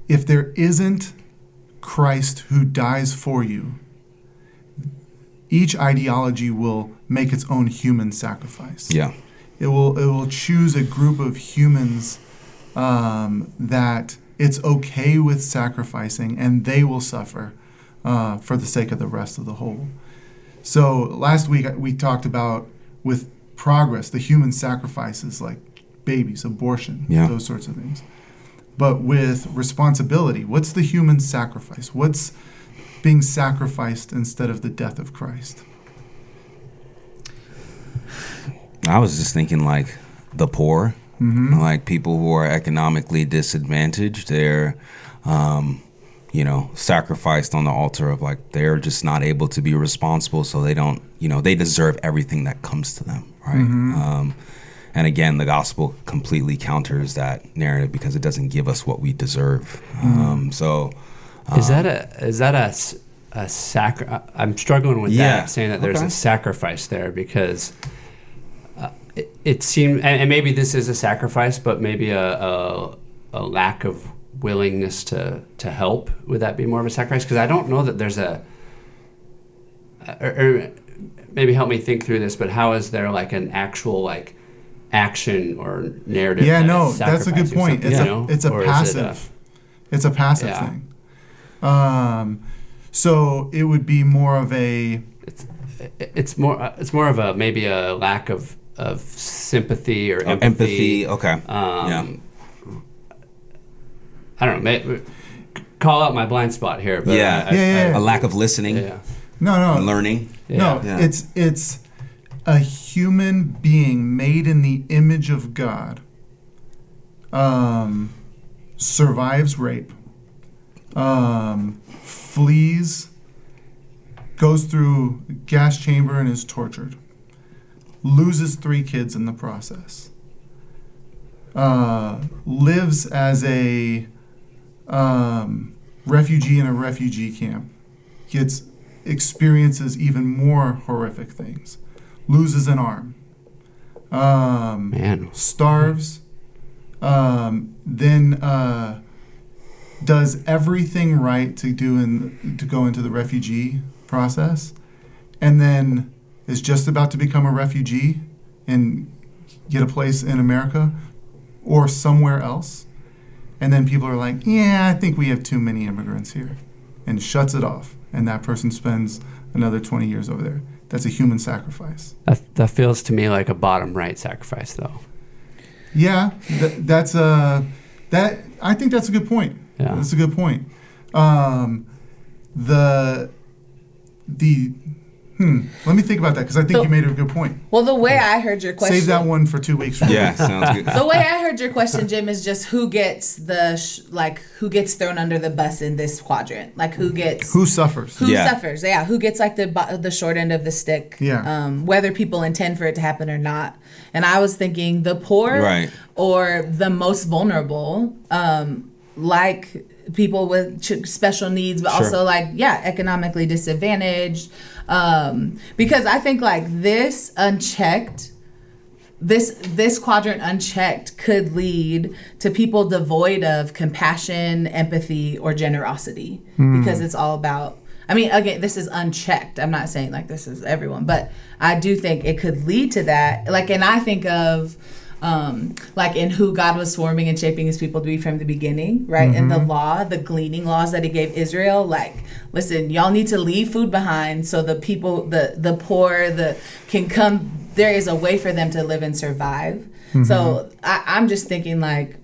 if there isn't Christ who dies for you, each ideology will make its own human sacrifice yeah. it will it will choose a group of humans um, that it's okay with sacrificing and they will suffer uh, for the sake of the rest of the whole so last week we talked about with progress the human sacrifices like babies abortion Yeah. those sorts of things but with responsibility. What's the human sacrifice? What's being sacrificed instead of the death of Christ? I was just thinking like the poor, like people who are economically disadvantaged. They're, um, you know, sacrificed on the altar of like they're just not able to be responsible, so they don't, you know, they deserve everything that comes to them, right? Um, and again, the gospel completely counters that narrative because it doesn't give us what we deserve. Um, so, Is that a is that a a I'm struggling with Yeah. that, saying that there's Okay. a sacrifice there because uh, it, it seems, and, and maybe this is a sacrifice, but maybe a, a a lack of willingness to to help. Would that be more of a sacrifice? Because I don't know that there's a or, or maybe help me think through this. But how is there like an actual like action or narrative? Yeah, that no, that's a good point. It's you a it's a Or is it passive. it's a passive Yeah. thing. Um, so it would be more of a it's it's more uh, it's more of a maybe a lack of of sympathy or empathy. empathy. Okay. Um, yeah. I don't know. May, call out my blind spot here, but Yeah. I, I, Yeah, yeah, A lack of listening, yeah, no, no, and learning. No, Yeah. it's it's a human being made in the image of God. Um, survives rape. Um, flees. Goes through gas chamber and is tortured. Loses three kids in the process. Uh, lives as a um, refugee in a refugee camp. Gets experiences even more horrific things. Loses an arm. Um, man. starves. Um, then uh, does everything right to do in, to go into the refugee process, and then is just about to become a refugee and get a place in America or somewhere else. And then people are like, yeah, I think we have too many immigrants here. And shuts it off. And that person spends another 20 years over there. That's a human sacrifice. That, that feels to me like a bottom right sacrifice, though. Yeah, th- that's a that I think that's a good point. Yeah. That's a good point. Um, the the hmm. Let me think about that because I think So- you made a good point. Well, the way I heard your question. Save that one for two weeks. From Yeah, sounds good. The way I heard your question, Jim, is just who gets the sh- like who gets thrown under the bus in this quadrant, like who gets Who suffers? who Yeah. suffers yeah who gets like the bo- the short end of the stick Yeah. um, whether people intend for it to happen or not and i was thinking the poor Right. or the most vulnerable um, like people with ch- special needs but Sure. also like yeah economically disadvantaged um, because i think like this unchecked this this quadrant unchecked could lead to people devoid of compassion, empathy, or generosity because it's all about. I mean, again, this is unchecked. I'm not saying like this is everyone, but I do think it could lead to that. Like, and I think of um, like in who God was forming and shaping His people to be from the beginning, right? And the law, the gleaning laws that He gave Israel. Like, listen, y'all need to leave food behind so the people, the the poor, the can come there is a way for them to live and survive. So I, I'm just thinking like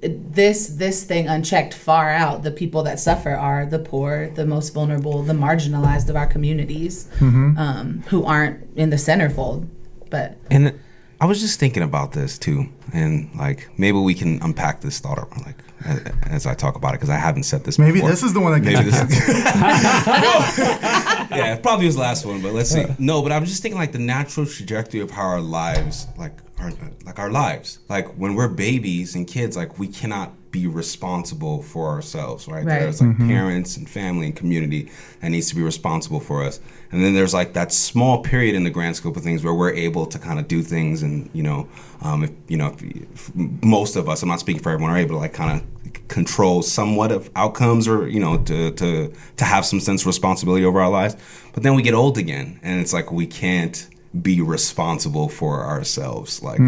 this this thing unchecked far out. The people that suffer are the poor, the most vulnerable, the marginalized of our communities, um, who aren't in the centerfold. But And I was just thinking about this too, and like maybe we can unpack this thought like a- as I talk about it because I haven't said this. Maybe before. this is the one that gets Maybe this canceled. yeah, it probably was last one, but let's see. No, but I'm just thinking like the natural trajectory of how our lives, like our like our lives, like when we're babies and kids, like we cannot be responsible for ourselves, right? Right. There's like parents and family and community that needs to be responsible for us, and then there's like that small period in the grand scope of things where we're able to kind of do things, and you know, um, if you know, if, if most of us, I'm not speaking for everyone, are able to like kind of control somewhat of outcomes or you know to to to have some sense of responsibility over our lives. But then we get old again and it's like we can't be responsible for ourselves. Like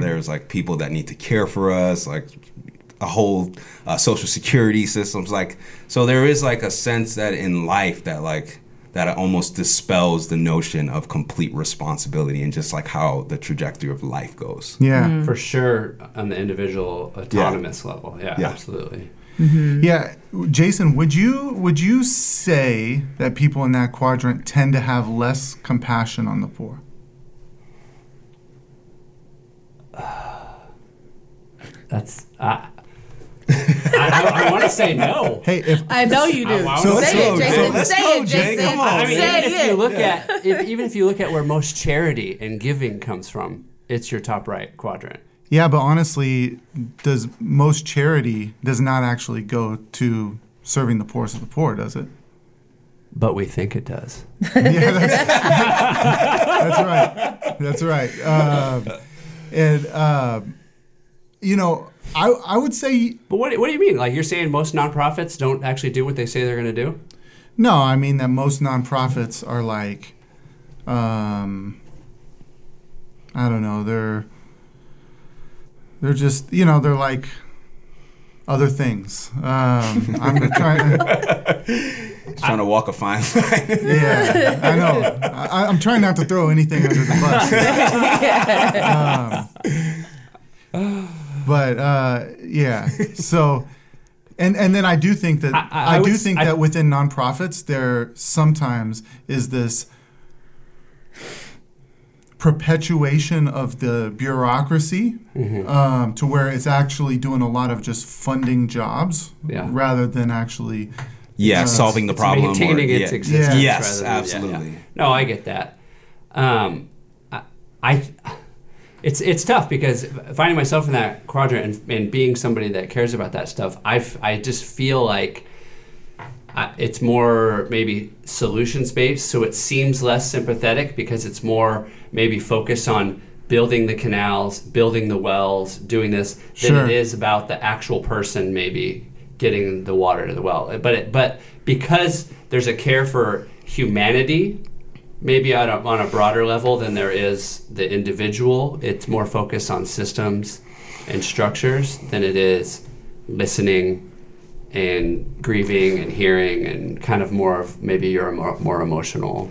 there's like people that need to care for us like a whole uh, social security systems like so there is like a sense that in life that like that almost dispels the notion of complete responsibility and just like how the trajectory of life goes. Yeah. For sure, on the individual autonomous level. Yeah, Yeah. absolutely. Yeah, Jason, would you would you say that people in that quadrant tend to have less compassion on the poor? That's. Uh, I, I, want to say no. Hey, if I know you do. I- I So wanna let's say go, it, Jason. Let's Say go, it, Jay. Jason. Come on. I mean, Say even if you it. look at if, even if you look at where most charity and giving comes from, it's your top right quadrant. yeah, but honestly, does most charity does not actually go to serving the poorest of the poor, does it? But we think it does. Yeah, that's, that's right. That's right. Um, and um, you know, I I would say But what, what do you mean? Like you're saying most nonprofits don't actually do what they say they're going to do? no. I mean that most nonprofits are like, um, I don't know. They're they're just you know they're like other things. Um, I'm trying. Trying to walk a fine line. Yeah, I know. I, I'm trying not to throw anything under the bus. Um, but uh, yeah, so and and then I do think that I- I, I- I do would think I- that within nonprofits there sometimes is this perpetuation of the bureaucracy Mm-hmm. um, to where it's actually doing a lot of just funding jobs Yeah. rather than actually yeah, Uh, solving the It's problem. or- maintaining its yeah. existence. Yeah. Yes, rather than- yeah, absolutely. yeah. No, I get that. Um, I, I, it's it's tough because finding myself in that quadrant and, and being somebody that cares about that stuff, I I just feel like. I, it's more maybe solutions based, so it seems less sympathetic because it's more maybe focused on building the canals, building the wells, doing this than Sure. it is about the actual person maybe getting the water to the well. But it, but because there's a care for humanity, maybe on a, on a broader level than there is the individual, it's more focused on systems and structures than it is listening and grieving and hearing and kind of more of maybe your more, more emotional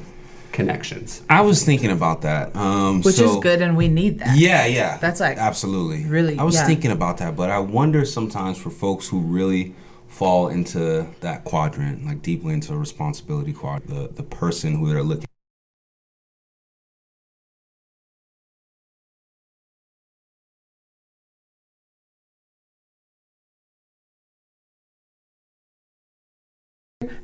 connections. I was thinking about that. Um, Which so- is good, and we need that. Yeah, yeah. That's like absolutely really- I was yeah. thinking about that, but I wonder sometimes for folks who really fall into that quadrant, like deeply into a responsibility quadrant, the the person who they're looking.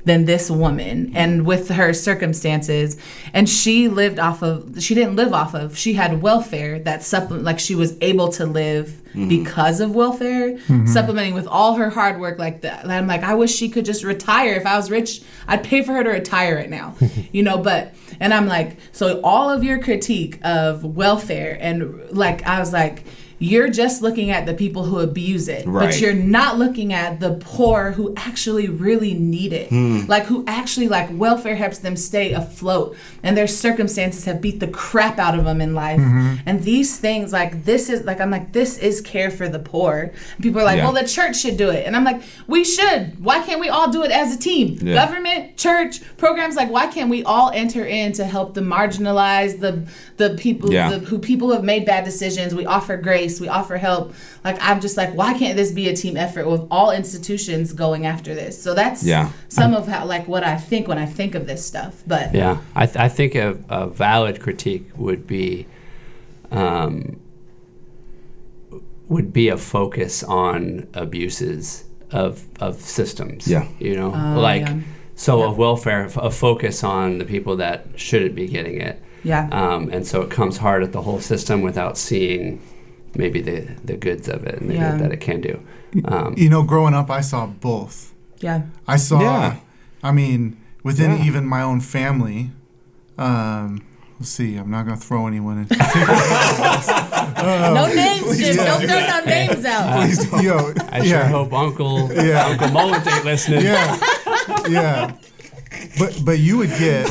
Than this woman and with her circumstances. And she lived off of she didn't live off of she had welfare that supplement like she was able to live mm-hmm. because of welfare mm-hmm. supplementing with all her hard work like that. And i'm like i wish she could just retire. If i was rich i'd pay for her to retire right now you know but and i'm like so all of your critique of welfare and like i was like you're just looking at the people who abuse it Right. but you're not looking at the poor who actually really need it. Hmm. Like who actually like welfare helps them stay afloat and their circumstances have beat the crap out of them in life. Mm-hmm. And these things like this is like i'm like this is care for the poor. People are like Yeah. well the church should do it. And i'm like we should. Why can't we all do it as a team? Yeah. government church programs like why can't we all enter in to help the marginalized the the people Yeah. the, who people who have made bad decisions? We offer grace we offer help like i'm just like why can't this be a team effort with all institutions going after this so that's Yeah. some of how like what i think when i think of this stuff but Yeah, I, th- I think a, a valid critique would be um, would be a focus on abuses of of systems. Yeah. you know, Oh, like yeah. so of welfare, a focus on the people that shouldn't be getting it. yeah Um, and so it comes hard at the whole system without seeing maybe the, the goods of it and the Yeah. good that it can do. Um, You know, growing up, I saw both. yeah I saw, Yeah. I mean, within Yeah. even my own family. Um, let's see, I'm not going to throw anyone in. no names Jim. don't throw no names out Yo, I sure hope Uncle Yeah. Uncle Mullins ain't listening. yeah, yeah. But but you would get,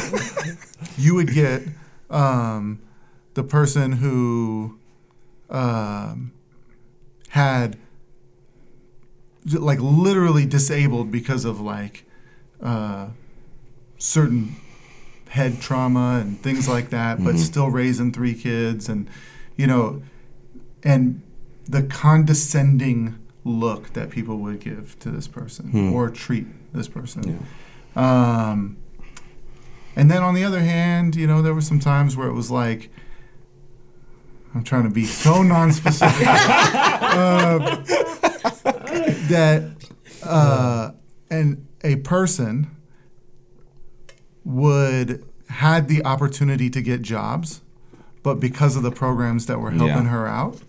you would get, um, the person who, um, had, like literally disabled because of like, uh, certain head trauma and things like that, but still raising three kids and you know, and the condescending look that people would give to this person Hmm. or treat this person. Um, and then on the other hand, you know, there were some times where it was like, I'm trying to be so non-specific uh, that uh, and a person would had the opportunity to get jobs, but because of the programs that were helping Yeah. her out,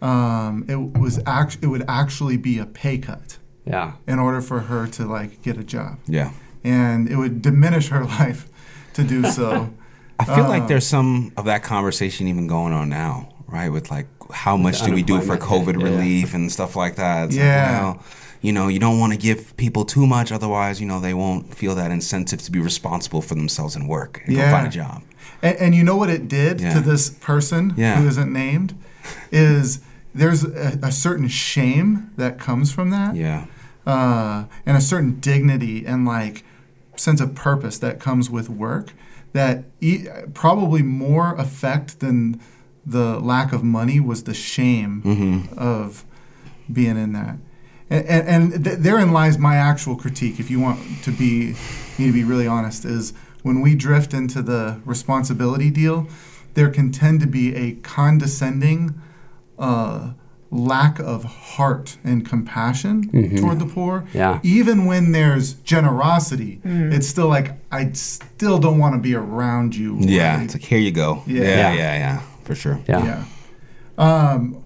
um, it was act- it would actually be a pay cut Yeah. in order for her to like get a job, Yeah. and it would diminish her life to do so. I feel Uh, like there's some of that conversation even going on now, right? With like how much do we do for COVID yeah, relief and stuff like that. Like, Yeah. well, you know, you don't want to give people too much, otherwise, you know, they won't feel that incentive to be responsible for themselves and work and Yeah. go find a job. And, and you know what it did Yeah. to this person Yeah. who isn't named is there's a, a certain shame that comes from that, Yeah. uh, and a certain dignity and like sense of purpose that comes with work that e- probably more effect than the lack of money was the shame Mm-hmm. of being in that. And, and, and th- therein lies my actual critique, if you want to be me to be really honest, is when we drift into the responsibility deal, there can tend to be a condescending uh, lack of heart and compassion toward the poor. Yeah. Even when there's generosity, it's still like I still don't want to be around you. Yeah. right? It's like, here you go. Yeah. Yeah. Yeah. Yeah. Yeah. for sure. Yeah. Yeah. Um,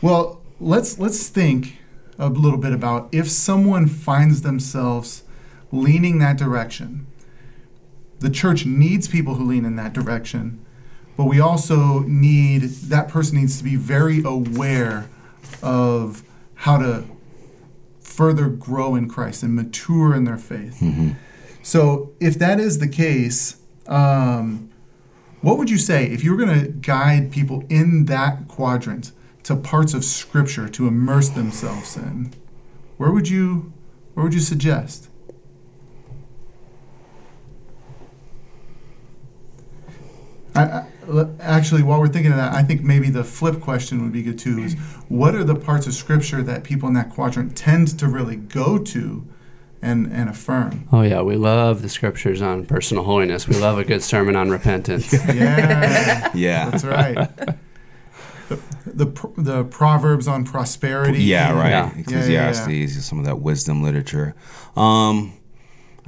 well, let's let's think a little bit about if someone finds themselves leaning that direction. The church needs people who lean in that direction, but we also need that person needs to be very aware of how to further grow in Christ and mature in their faith. So, if that is the case, um, what would you say if you were going to guide people in that quadrant to parts of Scripture to immerse themselves in? Where would you, where would you suggest? I, actually, while we're thinking of that, I think maybe the flip question would be good too. Is what are the parts of Scripture that people in that quadrant tend to really go to and and affirm? Oh yeah, we love the scriptures on personal holiness. We love a good sermon on repentance. Yeah, Yeah. that's right. The, the the proverbs on prosperity. Yeah, right. Yeah. Ecclesiastes, Yeah, yeah, some of that wisdom literature. Um,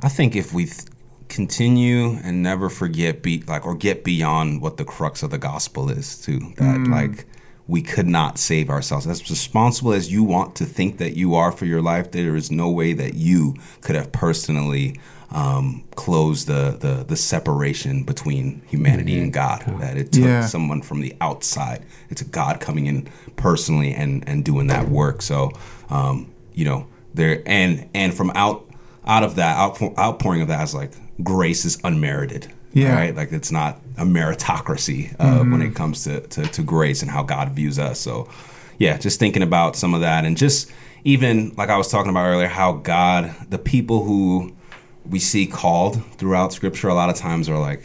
I think if we th- continue and never forget, be like, or get beyond what the crux of the gospel is, too, that Mm. like we could not save ourselves. As responsible as you want to think that you are for your life, there is no way that you could have personally um, closed the, the the separation between humanity and God. That it took Yeah. someone from the outside. It's a God coming in personally and and doing that work. So, um, you know, there and and from out out of that outpour, outpouring of that is like grace is unmerited. Yeah. Right. Like it's not a meritocracy uh, when it comes to, to to grace and how God views us. So, yeah, just thinking about some of that and just even like I was talking about earlier, how God, the people who we see called throughout Scripture, a lot of times are like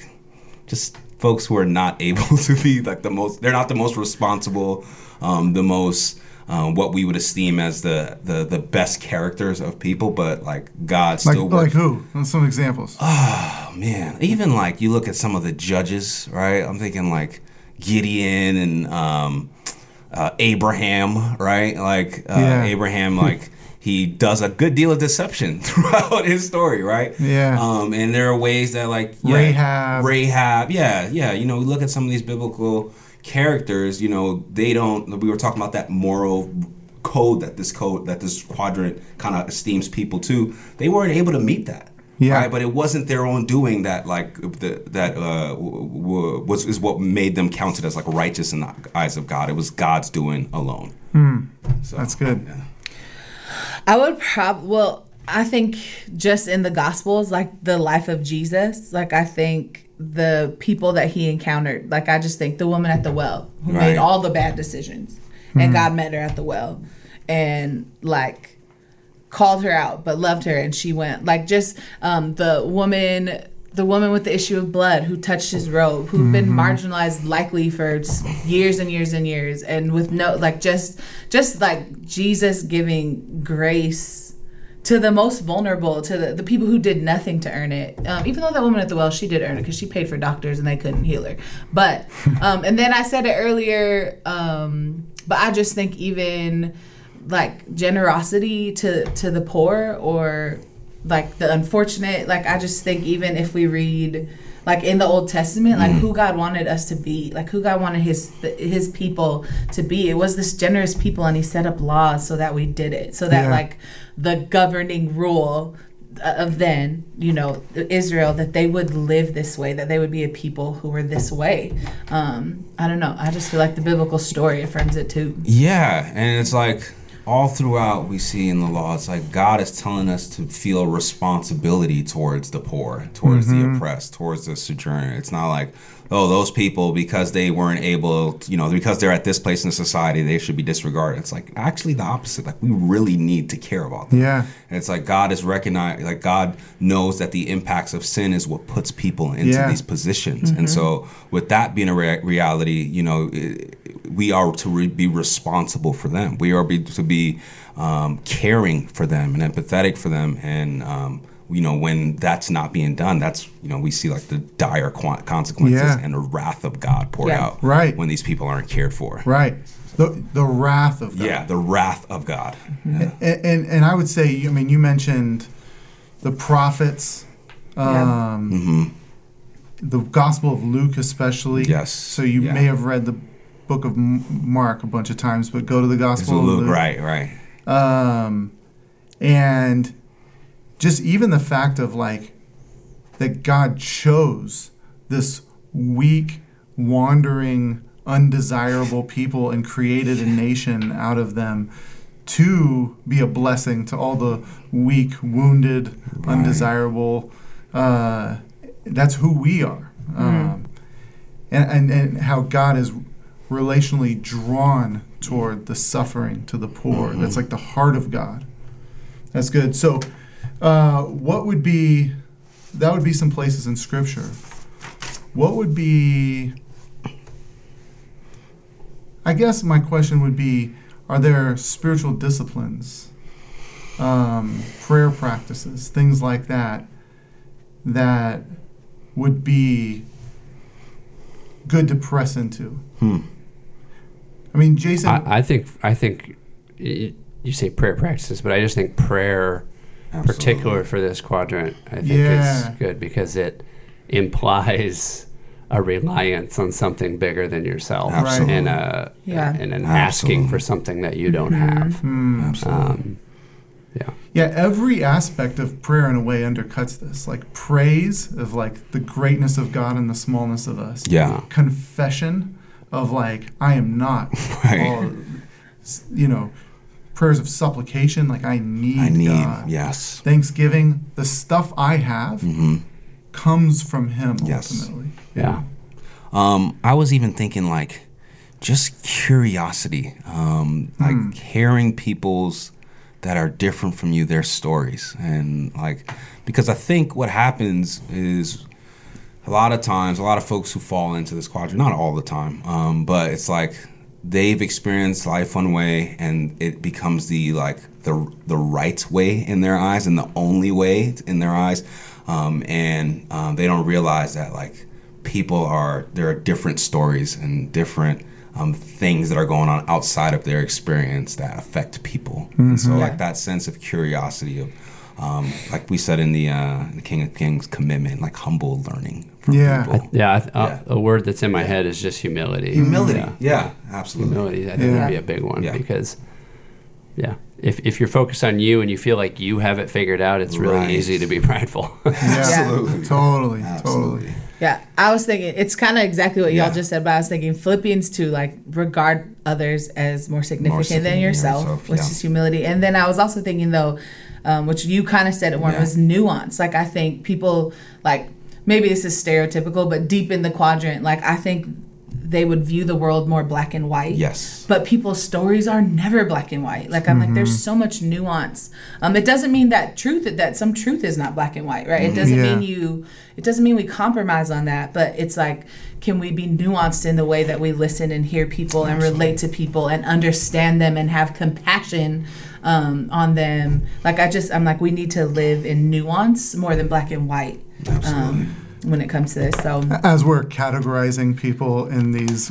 just folks who are not able to be like the most they're not the most responsible um, the most um, what we would esteem as the, the the best characters of people but like god Like, still like works who? Some examples. oh man even like you look at some of the judges right i'm thinking like gideon and um, uh, abraham right like uh, Yeah. abraham like he does a good deal of deception throughout his story right Yeah. um, and there are ways that like yeah, Rahab. Rahab, yeah, yeah. You know, we look at some of these biblical characters. You know, they don't. We were talking about that moral code that this code that this quadrant kind of esteems people to. They weren't able to meet that. Yeah. Right? But it wasn't their own doing that, like the, that uh, w- w- was is what made them counted as like righteous in the eyes of God. It was God's doing alone. So, Hmm. That's good. yeah. I would prob well, I think just in the gospels, like the life of Jesus, like I think the people that he encountered, like I just think the woman at the well who Right. made all the bad decisions and God met her at the well and like called her out but loved her and she went like just um the woman the woman with the issue of blood who touched his robe, who've been Mm-hmm. marginalized likely for years and years and years, and with no like just just like Jesus giving grace to the most vulnerable, to the, the people who did nothing to earn it. Um, even though that woman at the well, she did earn it because she paid for doctors and they couldn't heal her. But um, and then I said it earlier, um, but I just think even like generosity to to the poor or like the unfortunate like i just think even if we read like in the old testament like who god wanted us to be like who god wanted his his people to be. It was this generous people and he set up laws so that we did it so that Yeah. like the governing rule of then you know israel that they would live this way that they would be a people who were this way. Um i don't know. I just feel like the biblical story affirms it too. Yeah, and it's like all throughout we see in the law, it's like God is telling us to feel responsibility towards the poor, towards the mm-hmm. oppressed, towards the sojourner. It's not like, oh, those people because they weren't able, to, you know, because they're at this place in society, they should be disregarded. It's like actually the opposite. Like we really need to care about them. Yeah. And it's like God is recognized, like God knows that the impacts of sin is what puts people into Yeah. these positions. And mm-hmm. so, with that being a rea- reality, you know, i- we are to re- be responsible for them. We are be, to be um, caring for them and empathetic for them. And, um, you know, when that's not being done, that's, you know, we see like the dire qu- consequences Yeah. and the wrath of God poured Yeah. out Right. when these people aren't cared for. Right. The the wrath of God. Yeah, the wrath of God. And, and and I would say, I mean, you mentioned the prophets, Yeah. um, the Gospel of Luke, especially. Yes. So you Yeah. may have read the book of Mark a bunch of times, but go to the It's Gospel of Luke, Luke. right, right. Um, and just even the fact of like that God chose this weak, wandering, undesirable people and created a nation out of them to be a blessing to all the weak, wounded, Right. undesirable. Uh, that's who we are. Um, and, and, and how God is relationally drawn toward the suffering to the poor. That's like the heart of God. That's good. So, uh, what would be that would be some places in Scripture. What would be I guess my question would be are there spiritual disciplines, um, prayer practices, things like that, that would be good to press into? Hmm. I mean, Jason. I, I think I think y- you say prayer practices, but I just think prayer, particular for this quadrant, I think Yeah. is good because it implies a reliance on something bigger than yourself, Absolutely. and a Yeah. and an asking for something that you don't have. Hmm. Absolutely. Um, yeah, Yeah, every aspect of prayer in a way undercuts this. Like praise of like the greatness of God and the smallness of us. yeah. Confession of like I am not. Right. all- you know, prayers of supplication like I need, I need, God. yes. Thanksgiving, the stuff I have hmm comes from Him Yes. ultimately. yeah, Um, I was even thinking like just curiosity, um, like hearing people's that are different from you, their stories, and like because I think what happens is a lot of times, a lot of folks who fall into this quadrant, not all the time, um, but it's like they've experienced life one way, and it becomes the like the the right way in their eyes, and the only way in their eyes, um, and um, they don't realize that like people are there are different stories and different um, things that are going on outside of their experience that affect people. And so like that sense of curiosity of um, like we said in the uh, the King of Kings commitment, like humble learning Yeah. people. yeah. I th- uh, Yeah. A word that's in my head is just humility. Humility. Yeah. Yeah, absolutely. Humility, I think, Yeah. would be a big one Yeah. because, yeah, if, if you're focused on you and you feel like you have it figured out, it's really Right. easy to be prideful. Yeah, Absolutely. Totally. Absolutely. Totally. Yeah, I was thinking it's kind of exactly what Yeah. y'all just said, but I was thinking Philippians 2, like regard others as more significant significant than than yourself, yourself, which yeah. is humility. And then I was also thinking though, um, which you kind of said it one Yeah. was nuance. Like I think people like maybe this is stereotypical, but deep in the quadrant, like I think they would view the world more black and white. Yes. But people's stories are never black and white. Like I'm like, there's so much nuance. Um, it doesn't mean that truth that some truth is not black and white, right? It doesn't Yeah. mean you. It doesn't mean we compromise on that. But it's like, can we be nuanced in the way that we listen and hear people and relate to people and understand them and have compassion um, on them? Like I just, I'm like, we need to live in nuance more than black and white. Um, when it comes to this, so As we're categorizing people in these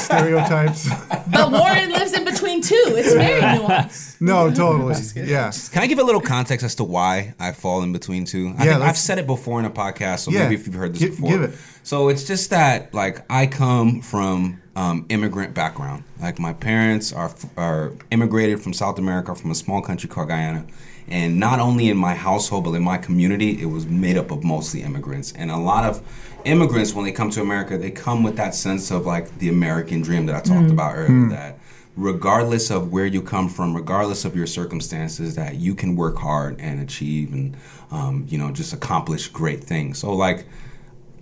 stereotypes. but Warren lives in between two. It's very nuanced. No, totally. Yeah. Can I give a little context as to why I fall in between two? I Yeah, think I've said it before in a podcast, so Yeah, maybe if you've heard this gi- before. give it. So it's just that, like, I come from um, immigrant background. Like, my parents are are immigrated from South America, from a small country called Guyana. And not only in my household, but in my community, it was made up of mostly immigrants. And a lot of immigrants, when they come to America, they come with that sense of like the American dream that I talked about earlier. That regardless of where you come from, regardless of your circumstances, that you can work hard and achieve and um, you know just accomplish great things. So like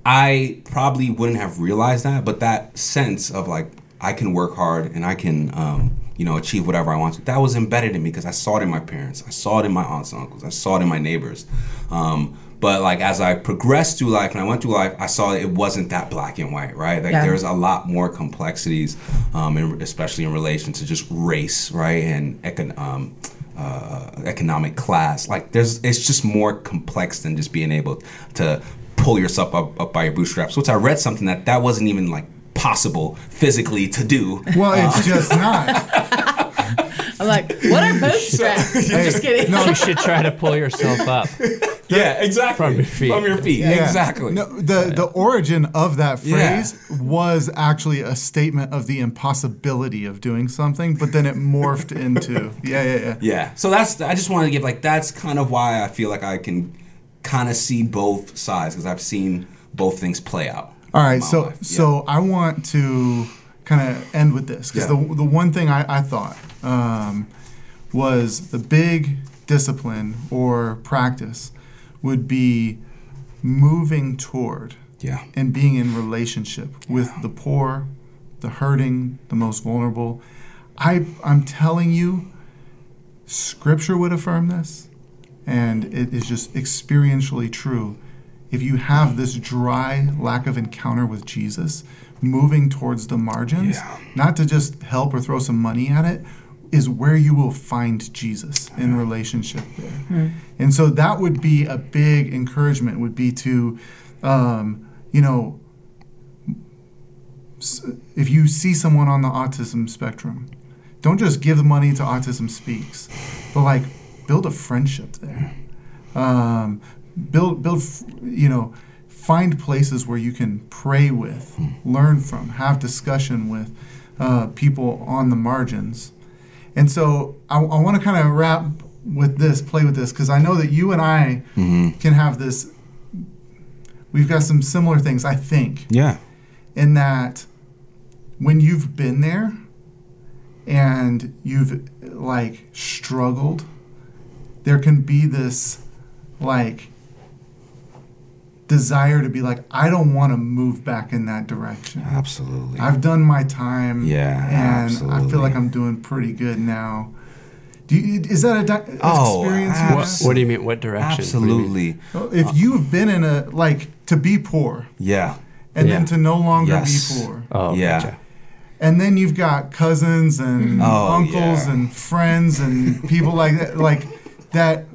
I probably wouldn't have realized that, but that sense of like I can work hard and I can um, you know achieve whatever I want to. That was embedded in me because I saw it in my parents, I saw it in my aunts and uncles, I saw it in my neighbors. Um, but like as I progressed through life and I went through life, I saw it wasn't that black and white, right? Like Yeah. there's a lot more complexities, um, in, especially in relation to just race, right, and econ- um, uh, economic class. Like there's, it's just more complex than just being able to pull yourself up, up by your bootstraps. Which I read something that that wasn't even like possible physically to do. Well, it's just not. I'm like, what are bootstraps? I'm just kidding. No, You should try to pull yourself up. Yeah, exactly. From your feet. From your feet. Yeah. Exactly. No, the the origin of that Yeah. phrase was actually a statement of the impossibility of doing something, but then it morphed into yeah, yeah, yeah. Yeah. So that's I just wanted to give like that's kind of why I feel like I can kind of see both sides because I've seen both things play out. All in right, my so life. Yeah. so I want to kind of end with this because Yeah. the the one thing I, I thought um, was the big discipline or practice would be moving toward yeah. and being in relationship with the poor, the hurting, the most vulnerable. I I'm telling you, Scripture would affirm this, and it is just experientially true. If you have this dry lack of encounter with Jesus, moving towards the margins, Yeah. not to just help or throw some money at it, is where you will find Jesus in relationship there. And so that would be a big encouragement. Would be to, um, you know, if you see someone on the autism spectrum, don't just give the money to Autism Speaks, but like build a friendship there. Um, build, build, you know, find places where you can pray with, learn from, have discussion with uh, people on the margins. And so I, I want to kind of wrap with this, play with this, because I know that you and I can have this. We've got some similar things, I think Yeah. in that when you've been there and you've like struggled there can be this like desire to be like i don't want to move back in that direction Absolutely. i've done my time Yeah, and i feel like i'm doing pretty good now do you, is that a di- Oh, experience you What, what do you mean? What direction? What you mean? Absolutely. if you've been in a like to be poor Yeah. and Yeah. then to no longer Yes. be poor Oh, Yeah. gotcha. and then you've got cousins and mm-hmm. Oh, uncles yeah. and friends and people like that like that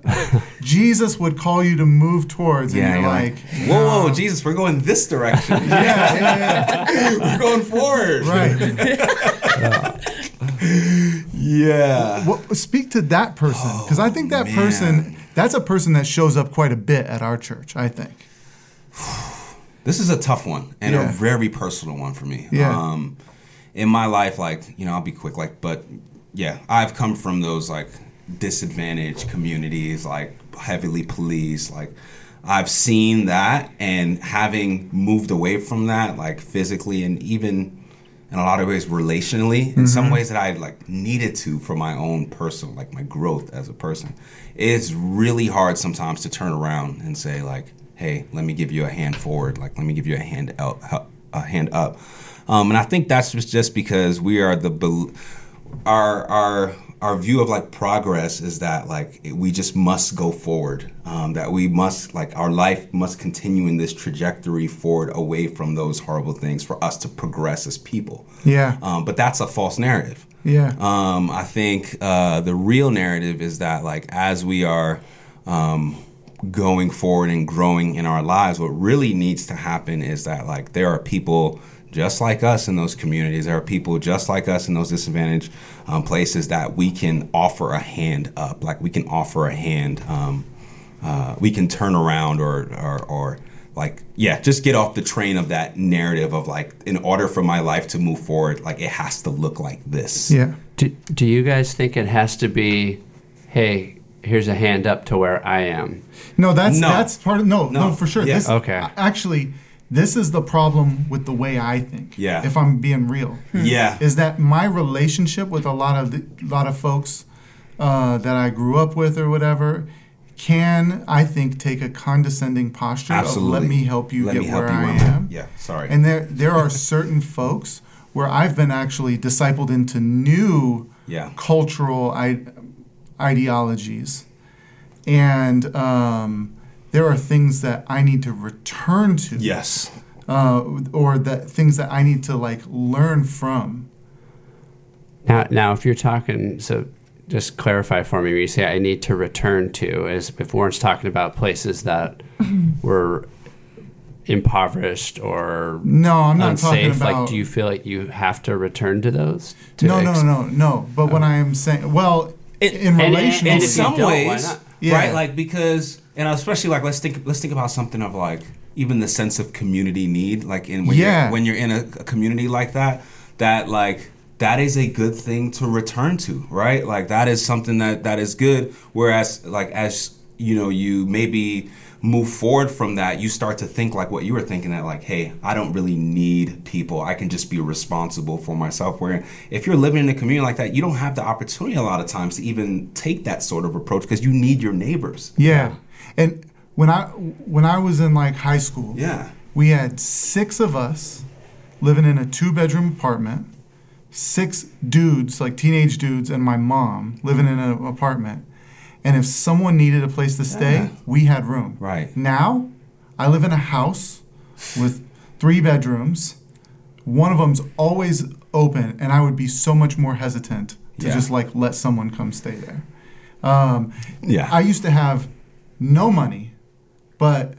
jesus would call you to move towards Yeah. and you're you're like, like, whoa, "Nah." whoa, Jesus, we're going this direction. yeah yeah, yeah. we're going forward. right Yeah. well, speak to that person because i think that person that's a person that shows up quite a bit at our church i think This is a tough one and Yeah. a very personal one for me. Yeah. Um, in my life, like you know, I'll be quick. Like, but yeah, I've come from those like disadvantaged communities, like heavily policed. Like, I've seen that, and having moved away from that, like physically and even in a lot of ways relationally, in some ways that I like needed to for my own personal, like my growth as a person. It's really hard sometimes to turn around and say like, "Hey, let me give you a hand forward. Like, let me give you a hand out, a hand up." um, and I think that's just just because we are the bel- our our our view of like progress is that like we just must go forward um, that we must like our life must continue in this trajectory forward away from those horrible things for us to progress as people Yeah. um, but that's a false narrative Yeah. um, I think uh, the real narrative is that like as we are um, going forward and growing in our lives, what really needs to happen is that like there are people just like us in those communities. There are people just like us in those disadvantaged um, places that we can offer a hand up. Like we can offer a hand. Um, uh, we can turn around or, or or like yeah, just get off the train of that narrative of like in order for my life to move forward, like it has to look like this. yeah. Do, do you guys think it has to be, hey, here's a hand up to where I am? No, that's No. that's part of no, no, No. for sure. Yeah. This, Okay. Actually, this is the problem with the way I think. Yeah. If I'm being real. Yeah. Is that my relationship with a lot of the, lot of folks uh, that I grew up with or whatever can I think take a condescending posture Absolutely. of let me help you Let get me help where you I I'm am. Yeah, sorry. And there there are certain folks where I've been actually discipled into new Yeah. cultural I- ideologies, and um, there are things that I need to return to, Yes. uh, or that things that I need to like learn from. Now, now, if you're talking, so just clarify for me. When you say I need to return to, is if Warren's talking about places that were impoverished or No, I'm not talking about. like, do you feel like you have to return to those? To no, no, ex- no, no, no. But when I am saying, well, It- in and- relation, and in some don't, why ways, not? Yeah. right? Like because, and especially like let's think let's think about something of like even the sense of community need, like in when Yeah. you're when you're in a, a community like that, that like that is a good thing to return to, right? Like that is something that that is good. Whereas like as you know, you maybe move forward from that, you start to think like what you were thinking that like, hey, I don't really need people. I can just be responsible for myself. Where if you're living in a community like that, you don't have the opportunity a lot of times to even take that sort of approach because you need your neighbors. yeah. And when I when I was in like high school, Yeah. we had six of us living in a two bedroom apartment, six dudes, like teenage dudes, and my mom living in an apartment. And if someone needed a place to stay, Yeah. we had room. Right. Now, I live in a house with three bedrooms. One of them's always open, and I would be so much more hesitant to Yeah. just like let someone come stay there. Um, Yeah. I used to have no money, but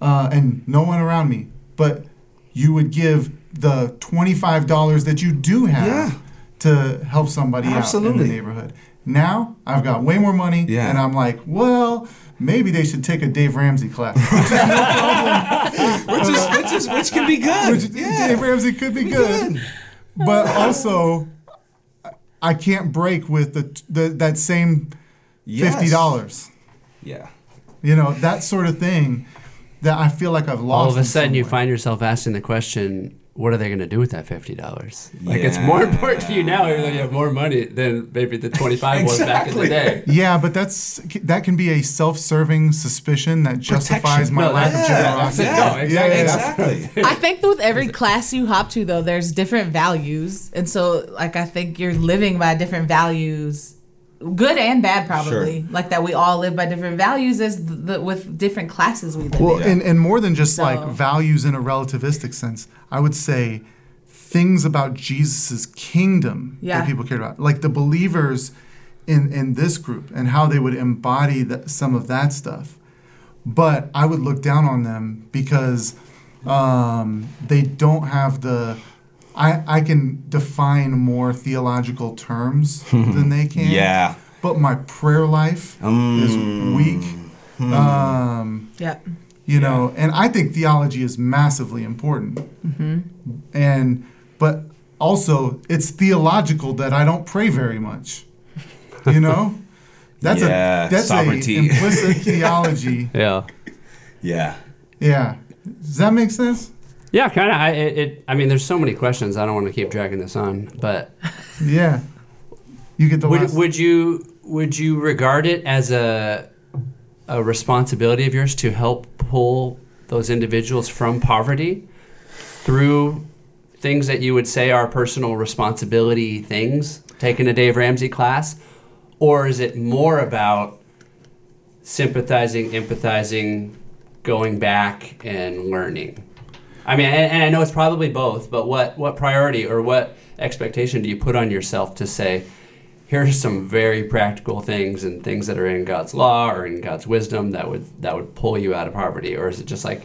uh, and no one around me, but you would give the twenty five dollars that you do have Yeah. to help somebody out in the neighborhood. Now I've got way more money, Yeah. and I'm like, well, maybe they should take a Dave Ramsey class. which is which is which can be good. Which Dave Ramsey could be good, but also I can't break with the, the that same Yes. fifty dollars. Yeah. You know that sort of thing that I feel like I've lost. All of a sudden, you find yourself asking the question, what are they going to do with that fifty dollars? Like it's more important to you now, even though you have more money than maybe the twenty five was back in the day. Yeah, but that's that can be a self-serving suspicion that justifies my No, lack of that's- generosity. yeah, no, exactly. Yeah, yeah, yeah. exactly. I think with every class you hop to, though, there's different values, and so like I think you're living by different values, good and bad, probably. Like that, we all live by different values as the, with different classes we live Well, in. and, and more than just like values in a relativistic sense, I would say things about Jesus' kingdom Yeah. that people cared about, like the believers in in this group and how they would embody that, some of that stuff. But I would look down on them because um, they don't have the. I, I can define more theological terms than they can. Yeah. But my prayer life is Mm. weak. Um, yep. you know and i think theology is massively important Mm-hmm. and but also it's theological that i don't pray very much you know that's Yeah, a that's sovereignty. a implicit theology Yeah. Yeah. yeah does that make sense Yeah, kind of. I it, it. I mean, there's so many questions. I don't want to keep dragging this on, but yeah you get the would last would you would you regard it as a a responsibility of yours to help pull those individuals from poverty through things that you would say are personal responsibility things, taking a Dave Ramsey class? Or is it more about sympathizing, empathizing, going back and learning? I mean, and, and I know it's probably both, but what, what priority or what expectation do you put on yourself to say, here are some very practical things and things that are in God's law or in God's wisdom that would that would pull you out of poverty, or is it just like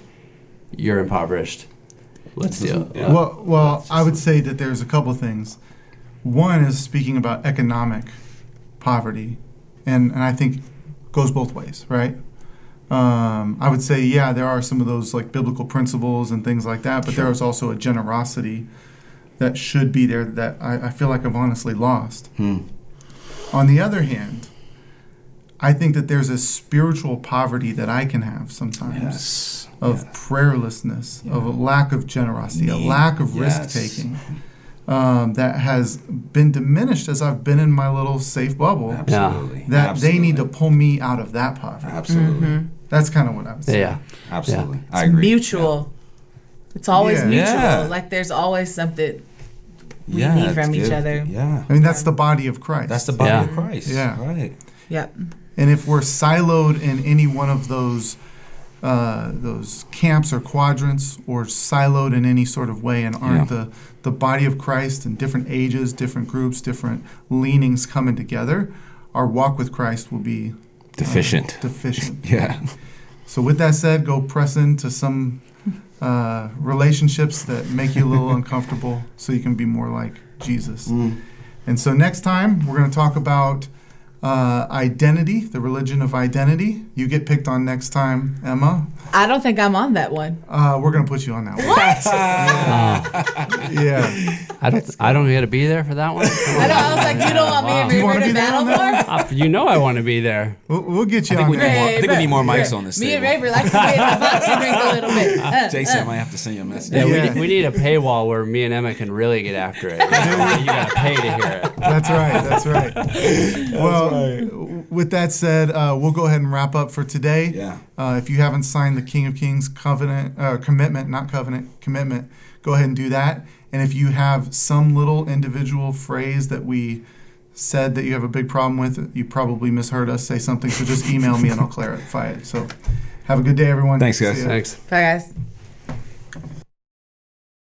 you're impoverished? Let's do it. Well, well, I would say that there's a couple of things. One is speaking about economic poverty, and and I think goes both ways, right? Um, I would say, yeah, there are some of those like biblical principles and things like that, but there is also a generosity that should be there that I, I feel like I've honestly lost. Hmm. On the other hand, I think that there's a spiritual poverty that I can have sometimes Yes. of Yeah. prayerlessness, of a lack of generosity, a lack of Yes. risk taking um, that has been diminished as I've been in my little safe bubble. Absolutely. That they need to pull me out of that poverty. Absolutely. That's kind of what I would say. Yeah. Absolutely. I It's agree. mutual. It's always Yeah. mutual. Yeah. Like there's always something. we Yeah. need from each good. other. Yeah. I mean, that's the body of Christ. That's the body Yeah. of Christ. Yeah. Right. Yep. And if we're siloed in any one of those uh, those camps or quadrants, or siloed in any sort of way, and aren't Yeah. the the body of Christ in different ages, different groups, different leanings coming together, our walk with Christ will be uh, Deficient. deficient. Yeah. So with that said, go press into some uh, relationships that make you a little uncomfortable, so you can be more like Jesus. Mm. And so next time we're going to talk about uh, identity, the religion of identity. You get picked on next time, Emma. I don't think I'm on that one. Uh, we're going to put you on that one. Yeah. I don't. I don't get to be there for that one. I know. I was like, you don't want Wow. me Do you and wanna be there battle that more? Uh, you know I want to be there. We'll, we'll get you I think on we there. need more- I think we need more mics River. on this Me and. Raber like to play the boxing ring a little bit. Uh, Jason, I uh. might have to send you a message. Yeah, Yeah. We, need, we need a paywall where me and Emma can really get after it. you gotta pay to hear it. That's right. That's right. well, w- with that said, uh, we'll go ahead and wrap up for today. Yeah. Uh, if you haven't signed the King of Kings covenant uh, commitment, not covenant commitment, go ahead and do that. And if you have some little individual phrase that we said that you have a big problem with, you probably misheard us say something. So just email me and I'll clarify it. So have a good day, everyone. Thanks, guys. Thanks. Bye, guys.